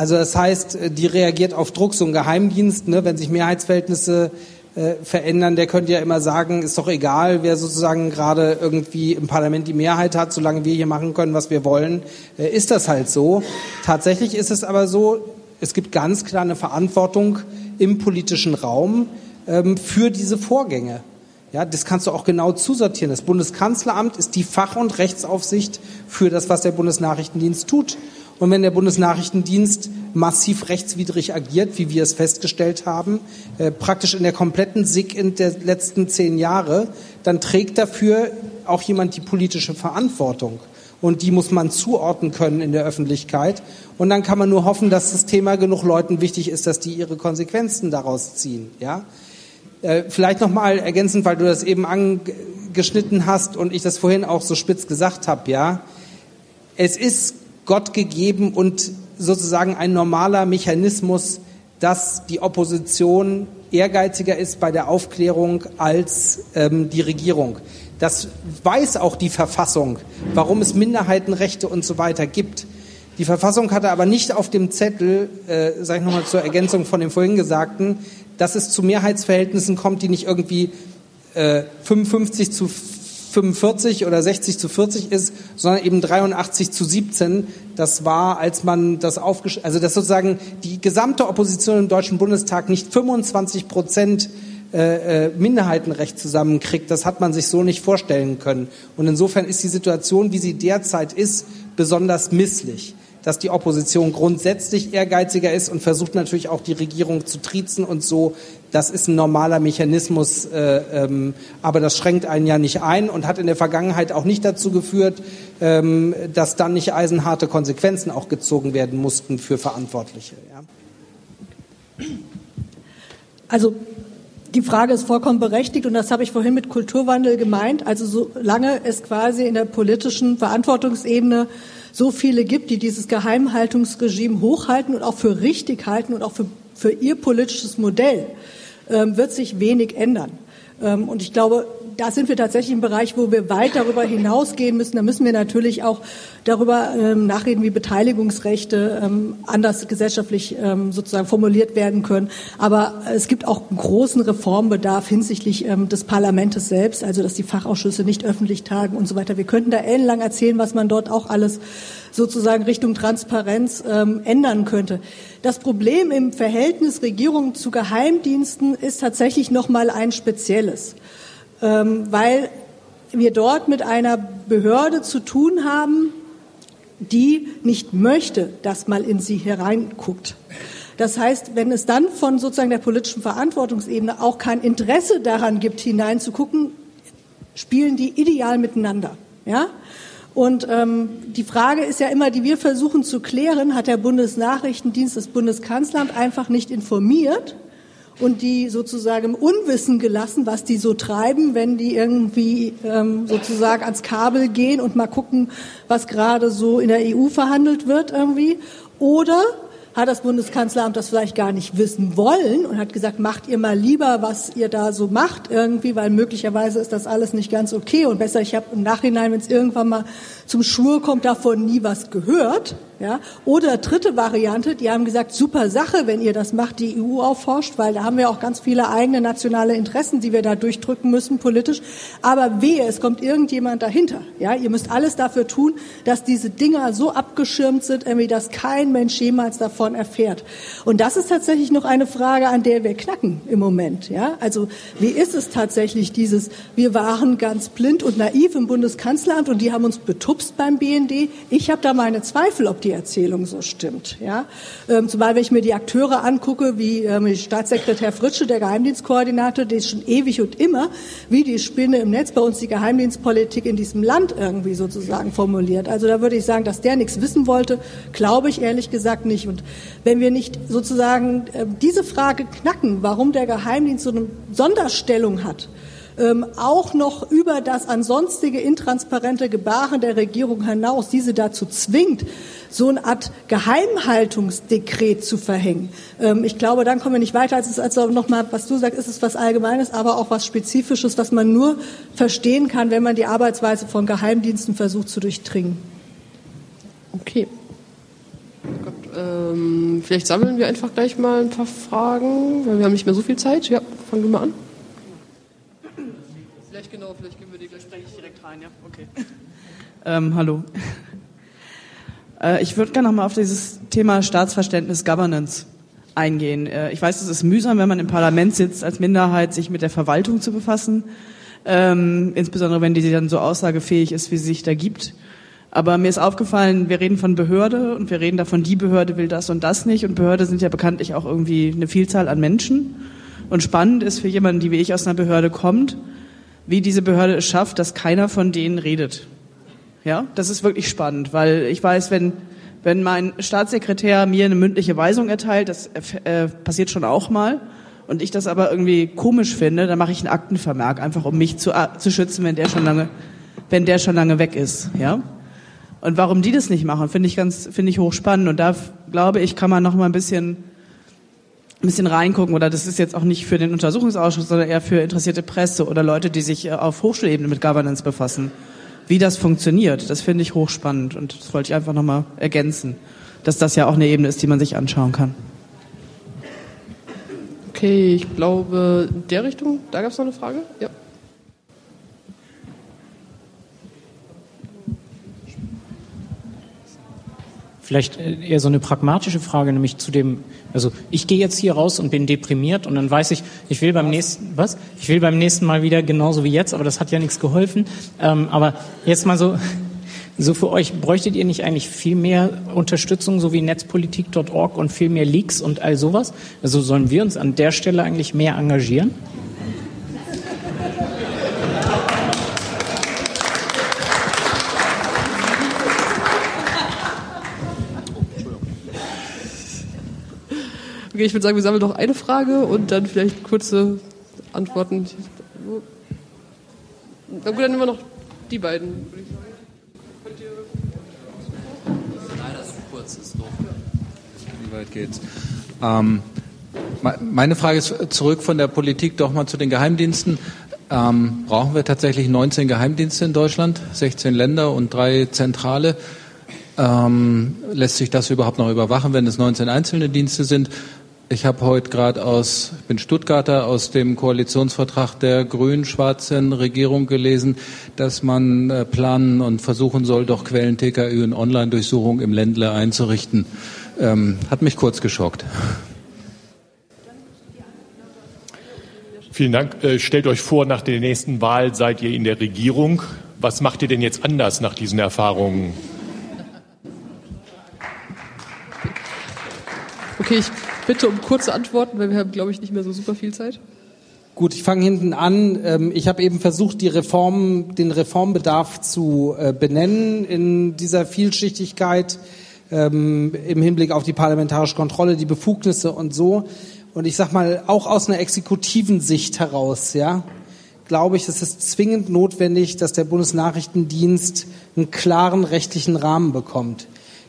[SPEAKER 4] Also das heißt, äh, die reagiert auf Druck, so ein Geheimdienst, ne, wenn sich Mehrheitsverhältnisse äh, verändern, der könnte ja immer sagen, ist doch egal, wer sozusagen gerade irgendwie im Parlament die Mehrheit hat, solange wir hier machen können, was wir wollen, äh, ist das halt so. Tatsächlich ist es aber so, es gibt ganz klar eine Verantwortung im politischen Raum ähm, für diese Vorgänge. Ja, das kannst du auch genau zusortieren. Das Bundeskanzleramt ist die Fach- und Rechtsaufsicht für das, was der Bundesnachrichtendienst tut. Und wenn der Bundesnachrichtendienst massiv rechtswidrig agiert, wie wir es festgestellt haben, äh, praktisch in der kompletten SIG in der letzten zehn Jahre, dann trägt dafür auch jemand die politische Verantwortung. Und die muss man zuordnen können in der Öffentlichkeit. Und dann kann man nur hoffen, dass das Thema genug Leuten wichtig ist, dass die ihre Konsequenzen daraus ziehen. Ja? Äh, vielleicht nochmal ergänzend, weil du das eben angeschnitten hast und ich das vorhin auch so spitz gesagt habe. Ja? Es ist Gott gegeben und sozusagen ein normaler Mechanismus, dass die Opposition ehrgeiziger ist bei der Aufklärung als ähm, die Regierung. Das weiß auch die Verfassung, warum es Minderheitenrechte und so weiter gibt. Die Verfassung hatte aber nicht auf dem Zettel, äh, sage ich nochmal zur Ergänzung von dem vorhin Gesagten, dass es zu Mehrheitsverhältnissen kommt, die nicht irgendwie äh, 55 zu 45 oder 60 zu 40 ist, sondern eben 83 zu 17. Das war, als man das aufgesch also dass sozusagen die gesamte Opposition im Deutschen Bundestag nicht 25 Prozent äh, äh, Minderheitenrecht zusammenkriegt, das hat man sich so nicht vorstellen können. Und insofern ist die Situation, wie sie derzeit ist, besonders misslich dass die Opposition grundsätzlich ehrgeiziger ist und versucht natürlich auch die Regierung zu triezen und so. Das ist ein normaler Mechanismus, äh, ähm, aber das schränkt einen ja nicht ein und hat in der Vergangenheit auch nicht dazu geführt, ähm, dass dann nicht eisenharte Konsequenzen auch gezogen werden mussten für Verantwortliche. Ja.
[SPEAKER 5] Also die Frage ist vollkommen berechtigt und das habe ich vorhin mit Kulturwandel gemeint. Also solange es quasi in der politischen Verantwortungsebene so viele gibt, die dieses Geheimhaltungsregime hochhalten und auch für richtig halten und auch für, für ihr politisches Modell, ähm, wird sich wenig ändern. Ähm, und ich glaube, da sind wir tatsächlich im Bereich, wo wir weit darüber hinausgehen müssen. Da müssen wir natürlich auch darüber ähm, nachreden, wie Beteiligungsrechte ähm, anders gesellschaftlich ähm, sozusagen formuliert werden können. Aber es gibt auch einen großen Reformbedarf hinsichtlich ähm, des Parlaments selbst, also dass die Fachausschüsse nicht öffentlich tagen und so weiter. Wir könnten da ellenlang erzählen, was man dort auch alles sozusagen Richtung Transparenz ähm, ändern könnte. Das Problem im Verhältnis Regierung zu Geheimdiensten ist tatsächlich noch mal ein spezielles. Ähm, weil wir dort mit einer Behörde zu tun haben, die nicht möchte, dass mal in sie hereinguckt. Das heißt, wenn es dann von sozusagen der politischen Verantwortungsebene auch kein Interesse daran gibt, hineinzugucken, spielen die ideal miteinander. Ja? Und ähm, die Frage ist ja immer, die wir versuchen zu klären, hat der Bundesnachrichtendienst das Bundeskanzleramt einfach nicht informiert und die sozusagen im Unwissen gelassen, was die so treiben, wenn die irgendwie ähm, sozusagen ans Kabel gehen und mal gucken, was gerade so in der EU verhandelt wird irgendwie. Oder hat das Bundeskanzleramt das vielleicht gar nicht wissen wollen und hat gesagt, macht ihr mal lieber, was ihr da so macht irgendwie, weil möglicherweise ist das alles nicht ganz okay und besser, ich habe im Nachhinein, wenn es irgendwann mal zum Schwur kommt, davon nie was gehört. Ja? Oder dritte Variante, die haben gesagt, super Sache, wenn ihr das macht, die EU aufforscht, weil da haben wir auch ganz viele eigene nationale Interessen, die wir da durchdrücken müssen politisch. Aber wehe, es kommt irgendjemand dahinter. Ja? Ihr müsst alles dafür tun, dass diese Dinger so abgeschirmt sind, irgendwie, dass kein Mensch jemals davon erfährt. Und das ist tatsächlich noch eine Frage, an der wir knacken im Moment. Ja? Also wie ist es tatsächlich dieses, wir waren ganz blind und naiv im Bundeskanzleramt und die haben uns betupst beim BND. Ich habe da meine Zweifel, ob die Erzählung so stimmt. Ja? Ähm, zumal, wenn ich mir die Akteure angucke, wie ähm, Staatssekretär Fritsche, der Geheimdienstkoordinator, der ist schon ewig und immer, wie die Spinne im Netz bei uns die Geheimdienstpolitik in diesem Land irgendwie sozusagen formuliert. Also da würde ich sagen, dass der nichts wissen wollte, glaube ich ehrlich gesagt nicht. Und wenn wir nicht sozusagen äh, diese Frage knacken, warum der Geheimdienst so eine Sonderstellung hat, ähm, auch noch über das ansonstige intransparente Gebaren der Regierung hinaus diese dazu zwingt, so eine Art Geheimhaltungsdekret zu verhängen. Ähm, ich glaube, dann kommen wir nicht weiter, als es also nochmal, was du sagst, ist es was Allgemeines, aber auch was Spezifisches, was man nur verstehen kann, wenn man die Arbeitsweise von Geheimdiensten versucht zu durchdringen.
[SPEAKER 3] Okay. Ähm, vielleicht sammeln wir einfach gleich mal ein paar Fragen, weil wir haben nicht mehr so viel Zeit. Ja, fangen wir mal an.
[SPEAKER 6] Vielleicht genau, vielleicht gehen wir die gleich spreche ich direkt rein, ja, okay. Ähm, hallo. Äh, ich würde gerne nochmal auf dieses Thema Staatsverständnis Governance eingehen. Äh, ich weiß, es ist mühsam, wenn man im Parlament sitzt, als Minderheit sich mit der Verwaltung zu befassen, ähm, insbesondere wenn die dann so aussagefähig ist, wie sie sich da gibt. Aber mir ist aufgefallen, wir reden von Behörde und wir reden davon, die Behörde will das und das nicht. Und Behörde sind ja bekanntlich auch irgendwie eine Vielzahl an Menschen. Und spannend ist für jemanden, die wie ich aus einer Behörde kommt, wie diese Behörde es schafft, dass keiner von denen redet. Ja, das ist wirklich spannend, weil ich weiß, wenn, wenn mein Staatssekretär mir eine mündliche Weisung erteilt, das äh, passiert schon auch mal, und ich das aber irgendwie komisch finde, dann mache ich einen Aktenvermerk, einfach um mich zu, zu schützen, wenn der schon lange, wenn der schon lange weg ist. Ja. Und warum die das nicht machen, finde ich ganz, finde ich hochspannend. Und da glaube ich, kann man noch mal ein bisschen, ein bisschen reingucken. Oder das ist jetzt auch nicht für den Untersuchungsausschuss, sondern eher für interessierte Presse oder Leute, die sich äh, auf Hochschulebene mit Governance befassen. Wie das funktioniert, das finde ich hochspannend. Und das wollte ich einfach noch mal ergänzen, dass das ja auch eine Ebene ist, die man sich anschauen kann.
[SPEAKER 3] Okay, ich glaube, in der Richtung, da gab es noch eine Frage. Ja.
[SPEAKER 7] Vielleicht äh, eher so eine pragmatische Frage, nämlich zu dem, also ich gehe jetzt hier raus und bin deprimiert und dann weiß ich, ich will beim nächsten, was? Ich will beim nächsten Mal wieder genauso wie jetzt, aber das hat ja nichts geholfen. Ähm, aber jetzt mal so, so für euch, bräuchtet ihr nicht eigentlich viel mehr Unterstützung, so wie netzpolitik.org und viel mehr Leaks und all sowas? Also sollen wir uns an der Stelle eigentlich mehr engagieren?
[SPEAKER 3] Okay, ich würde sagen, wir sammeln noch eine Frage und dann vielleicht kurze Antworten. Na gut, dann nehmen wir noch die beiden.
[SPEAKER 8] Leider so kurz ist doof. Wie weit geht's? Ähm, meine Frage ist zurück von der Politik doch mal zu den Geheimdiensten. Ähm, brauchen wir tatsächlich 19 Geheimdienste in Deutschland, 16 Länder und drei zentrale? Ähm, lässt sich das überhaupt noch überwachen, wenn es 19 einzelne Dienste sind? Ich habe heute gerade aus, ich bin Stuttgarter, aus dem Koalitionsvertrag der grün-schwarzen Regierung gelesen, dass man äh, planen und versuchen soll, doch Quellen TKÜ und Online-Durchsuchung im Ländle einzurichten. Ähm, hat mich kurz geschockt.
[SPEAKER 9] Vielen Dank. Äh, stellt euch vor, nach der nächsten Wahl seid ihr in der Regierung. Was macht ihr denn jetzt anders nach diesen Erfahrungen?
[SPEAKER 3] Okay, ich bitte um kurze Antworten, weil wir haben, glaube ich, nicht mehr so super viel Zeit.
[SPEAKER 4] Gut, ich fange hinten an. Ähm, ich habe eben versucht, die Reform, den Reformbedarf zu äh, benennen in dieser Vielschichtigkeit ähm, im Hinblick auf die parlamentarische Kontrolle, die Befugnisse und so. Und ich sag mal, auch aus einer exekutiven Sicht heraus, ja, glaube ich, es ist zwingend notwendig, dass der Bundesnachrichtendienst einen klaren rechtlichen Rahmen bekommt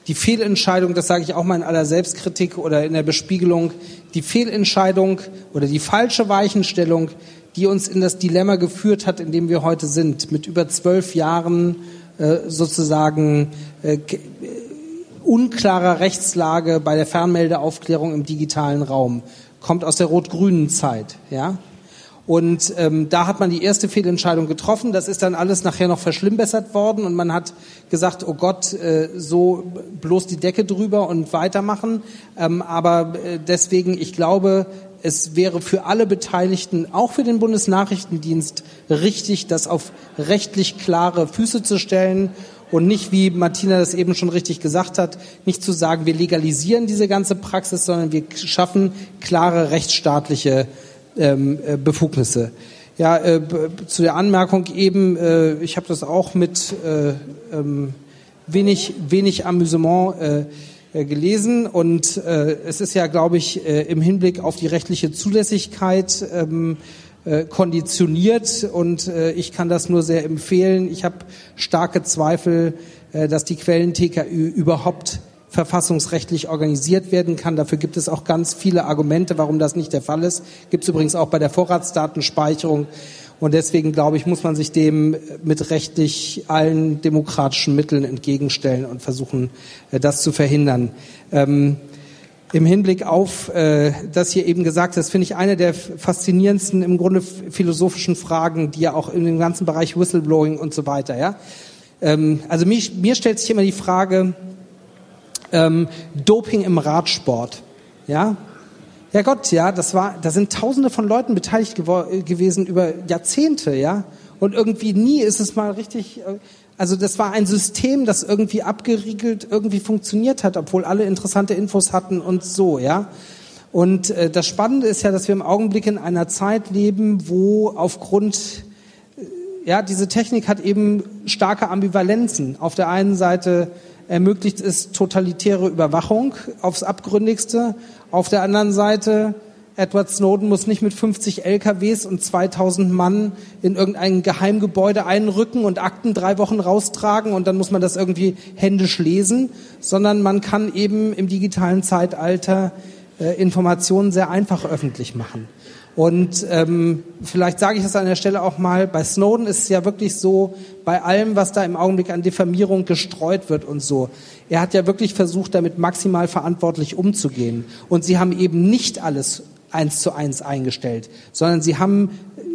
[SPEAKER 4] die Fehlentscheidung, das sage ich auch mal in aller Selbstkritik oder in der Bespiegelung, die Fehlentscheidung oder die falsche Weichenstellung, die uns in das Dilemma geführt hat, in dem wir heute sind, mit über zwölf Jahren äh, sozusagen äh, unklarer Rechtslage bei der Fernmeldeaufklärung im digitalen Raum, kommt aus der rot-grünen Zeit, ja. Und ähm, da hat man die erste Fehlentscheidung getroffen. Das ist dann alles nachher noch verschlimmbessert worden und man hat gesagt, oh Gott, äh, so bloß die Decke drüber und weitermachen. Ähm, aber äh, deswegen, ich glaube, es wäre für alle Beteiligten, auch für den Bundesnachrichtendienst, richtig, das auf rechtlich klare Füße zu stellen und nicht, wie Martina das eben schon richtig gesagt hat, nicht zu sagen, wir legalisieren diese ganze Praxis, sondern wir schaffen klare rechtsstaatliche ähm, äh, Befugnisse. Ja, äh, zu der Anmerkung eben, äh, ich habe das auch mit äh, ähm, wenig, wenig Amüsement äh, äh, gelesen und es ist ja, glaube ich, im Hinblick auf die rechtliche Zulässigkeit ähm, äh, konditioniert und ich kann das nur sehr empfehlen. Ich habe starke Zweifel, dass die Quellen TKÜ überhaupt verfassungsrechtlich organisiert werden kann. Dafür gibt es auch ganz viele Argumente, warum das nicht der Fall ist. Gibt es übrigens auch bei der Vorratsdatenspeicherung. Und deswegen, glaube ich, muss man sich dem mit rechtlich allen demokratischen Mitteln entgegenstellen und versuchen, äh, das zu verhindern. Ähm, Im Hinblick auf äh, das hier eben gesagt, das finde ich eine der faszinierendsten, im Grunde philosophischen Fragen, die ja auch in dem ganzen Bereich Whistleblowing und so weiter, ja. Ähm, also mich, mir stellt sich immer die Frage, ähm, Doping im Radsport. Ja, ja Gott, ja, das war, da sind Tausende von Leuten beteiligt gewesen über Jahrzehnte, ja, und irgendwie nie ist es mal richtig. Äh, also das war ein System, das irgendwie abgeriegelt irgendwie funktioniert hat, obwohl alle interessante Infos hatten und so, ja. Und äh, das Spannende ist ja, dass wir im Augenblick in einer Zeit leben, wo aufgrund ja, diese Technik hat eben starke Ambivalenzen. Auf der einen Seite ermöglicht es totalitäre Überwachung aufs Abgründigste. Auf der anderen Seite, Edward Snowden muss nicht mit 50 LKWs und 2000 Mann in irgendein Geheimgebäude einrücken und Akten drei Wochen raustragen und dann muss man das irgendwie händisch lesen, sondern man kann eben im digitalen Zeitalter äh, Informationen sehr einfach öffentlich machen. Und ähm, vielleicht sage ich das an der Stelle auch mal, bei Snowden ist es ja wirklich so, bei allem, was da im Augenblick an Diffamierung gestreut wird und so, er hat ja wirklich versucht, damit maximal verantwortlich umzugehen. Und sie haben eben nicht alles eins zu eins eingestellt, sondern sie haben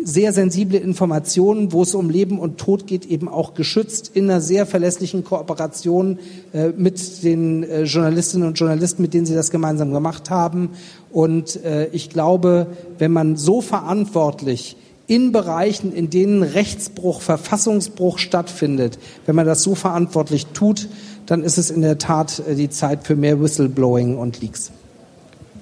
[SPEAKER 4] sehr sensible Informationen, wo es um Leben und Tod geht, eben auch geschützt in einer sehr verlässlichen Kooperation äh, mit den äh, Journalistinnen und Journalisten, mit denen sie das gemeinsam gemacht haben. Und äh, ich glaube, wenn man so verantwortlich in Bereichen, in denen Rechtsbruch, Verfassungsbruch stattfindet, wenn man das so verantwortlich tut, dann ist es in der Tat äh, die Zeit für mehr Whistleblowing und Leaks.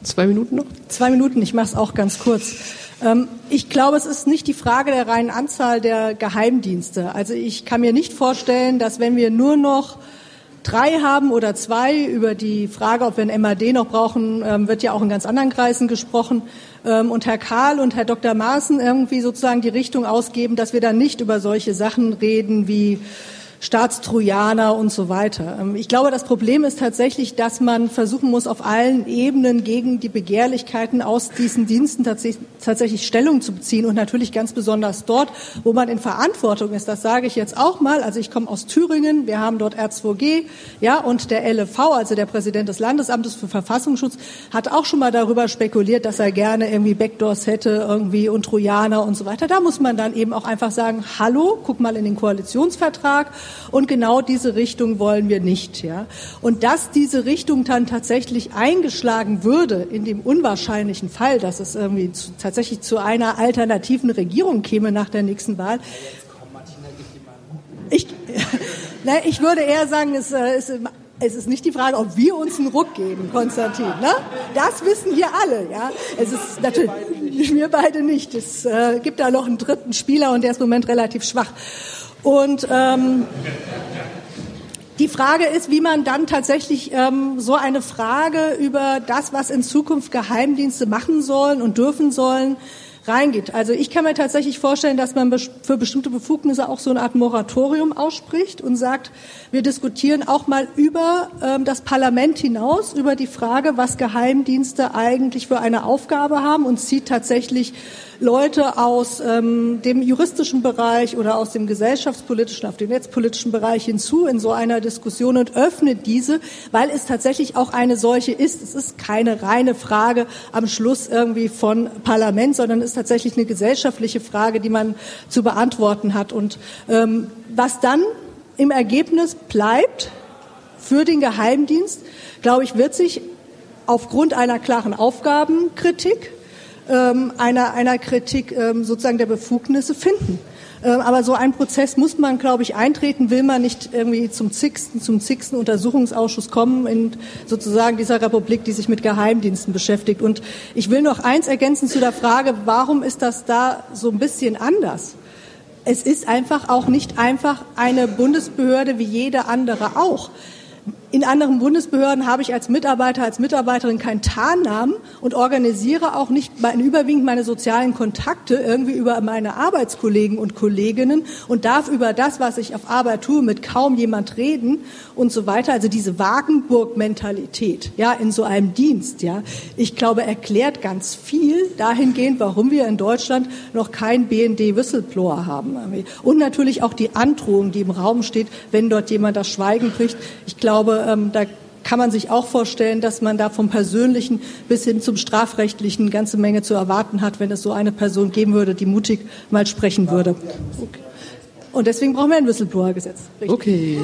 [SPEAKER 3] Zwei Minuten noch?
[SPEAKER 5] Zwei Minuten, ich mache es auch ganz kurz. Ähm, ich glaube, es ist nicht die Frage der reinen Anzahl der Geheimdienste. Also ich kann mir nicht vorstellen, dass wenn wir nur noch drei haben oder zwei, über die Frage, ob wir ein MAD noch brauchen, ähm, wird ja auch in ganz anderen Kreisen gesprochen, ähm, und Herr Karl und Herr Dr. Maaßen irgendwie sozusagen die Richtung ausgeben, dass wir dann nicht über solche Sachen reden wie Staatstrojaner und so weiter. Ähm, ich glaube, das Problem ist tatsächlich, dass man versuchen muss, auf allen Ebenen gegen die Begehrlichkeiten aus diesen Diensten tatsächlich Stellung zu beziehen und natürlich ganz besonders dort, wo man in Verantwortung ist. Das sage ich jetzt auch mal. Also ich komme aus Thüringen. Wir haben dort R2G, ja, und der LV, also der Präsident des Landesamtes für Verfassungsschutz, hat auch schon mal darüber spekuliert, dass er gerne irgendwie Backdoors hätte, irgendwie und Trojaner und so weiter. Da muss man dann eben auch einfach sagen, hallo, guck mal in den Koalitionsvertrag und genau diese Richtung wollen wir nicht. Ja. Und dass diese Richtung dann tatsächlich eingeschlagen würde, in dem unwahrscheinlichen Fall, dass es irgendwie zu, tatsächlich zu einer alternativen Regierung käme nach der nächsten Wahl, ich, na, ich würde eher sagen, es, äh, es, ist nicht die Frage, ob wir uns einen Ruck geben, Konstantin. Ne? Das wissen hier alle. Ja? Es ist natürlich wir beide nicht. Es äh, gibt da noch einen dritten Spieler und der ist im Moment relativ schwach. Und ähm, die Frage ist, wie man dann tatsächlich ähm, so eine Frage über das, was in Zukunft Geheimdienste machen sollen und dürfen sollen, reingeht. Also ich kann mir tatsächlich vorstellen, dass man für bestimmte Befugnisse auch so eine Art Moratorium ausspricht und sagt, wir diskutieren auch mal über ähm, das Parlament hinaus, über die Frage, was Geheimdienste eigentlich für eine Aufgabe haben und zieht tatsächlich Leute aus ähm, dem juristischen Bereich oder aus dem gesellschaftspolitischen, auf dem netzpolitischen Bereich hinzu in so einer Diskussion und öffnet diese, weil es tatsächlich auch eine solche ist. Es ist keine reine Frage am Schluss irgendwie von Parlament, sondern es ist tatsächlich eine gesellschaftliche Frage, die man zu beantworten hat. Und ähm, was dann im Ergebnis bleibt für den Geheimdienst, glaube ich, wird sich aufgrund einer klaren Aufgabenkritik ähm, einer, einer Kritik ähm, sozusagen der Befugnisse finden. Ähm, aber so ein Prozess muss man, glaube ich, eintreten, will man nicht irgendwie zum zigsten, zum zigsten Untersuchungsausschuss kommen in sozusagen dieser Republik, die sich mit Geheimdiensten beschäftigt. Und ich will noch eins ergänzen zu der Frage, warum ist das da so ein bisschen anders? Es ist einfach auch nicht einfach eine Bundesbehörde wie jede andere auch. In anderen Bundesbehörden habe ich als Mitarbeiter, als Mitarbeiterin keinen Tarnnamen und organisiere auch nicht meine, überwiegend meine sozialen Kontakte irgendwie über meine Arbeitskollegen und Kolleginnen und darf über das, was ich auf Arbeit tue, mit kaum jemand reden und so weiter. Also diese Wagenburg-Mentalität, ja, in so einem Dienst, ja, ich glaube, erklärt ganz viel dahingehend, warum wir in Deutschland noch kein BND-Whistleblower haben. Und natürlich auch die Androhung, die im Raum steht, wenn dort jemand das Schweigen bricht. Ich glaube, ähm, da kann man sich auch vorstellen, dass man da vom Persönlichen bis hin zum Strafrechtlichen eine ganze Menge zu erwarten hat, wenn es so eine Person geben würde, die mutig mal sprechen würde. Okay. Und deswegen brauchen wir ein Whistleblower-Gesetz.
[SPEAKER 3] Okay.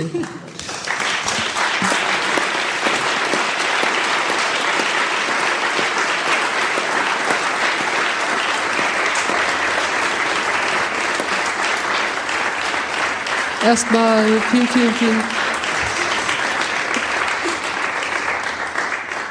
[SPEAKER 3] Erstmal vielen, vielen, vielen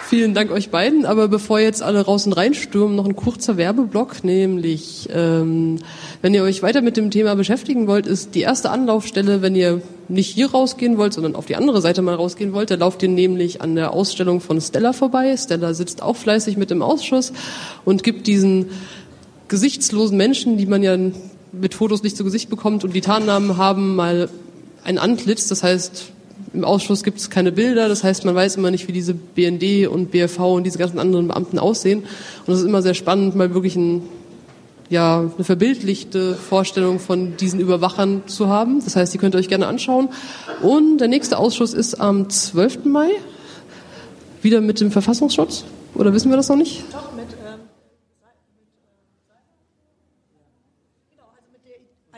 [SPEAKER 3] Vielen Dank euch beiden. Aber bevor jetzt alle raus und reinstürmen, noch ein kurzer Werbeblock, nämlich ähm, wenn ihr euch weiter mit dem Thema beschäftigen wollt, ist die erste Anlaufstelle, wenn ihr nicht hier rausgehen wollt, sondern auf die andere Seite mal rausgehen wollt, da lauft ihr nämlich an der Ausstellung von Stella vorbei. Stella sitzt auch fleißig mit im Ausschuss und gibt diesen gesichtslosen Menschen, die man ja mit Fotos nicht zu Gesicht bekommt und die Tarnnamen haben, mal ein Antlitz. Das heißt, im Ausschuss gibt es keine Bilder, das heißt, man weiß immer nicht, wie diese BND und BFV und diese ganzen anderen Beamten aussehen. Und es ist immer sehr spannend, mal wirklich ein, ja, eine verbildlichte Vorstellung von diesen Überwachern zu haben. Das heißt, die könnt ihr euch gerne anschauen. Und der nächste Ausschuss ist am 12. Mai, wieder mit dem Verfassungsschutz. Oder wissen wir das noch nicht?
[SPEAKER 5] Doch, mit, ähm, genau, also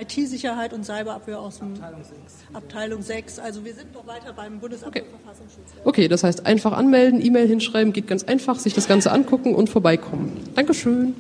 [SPEAKER 5] IT-Sicherheit und Cyberabwehr aus dem Abteilung 6. Abteilung 6. Also wir sind noch weiter beim Bundesamt
[SPEAKER 3] Okay.
[SPEAKER 5] für Verfassungsschutz.
[SPEAKER 3] Okay, das heißt einfach anmelden, E-Mail hinschreiben, geht ganz einfach, sich das Ganze angucken und vorbeikommen. Dankeschön.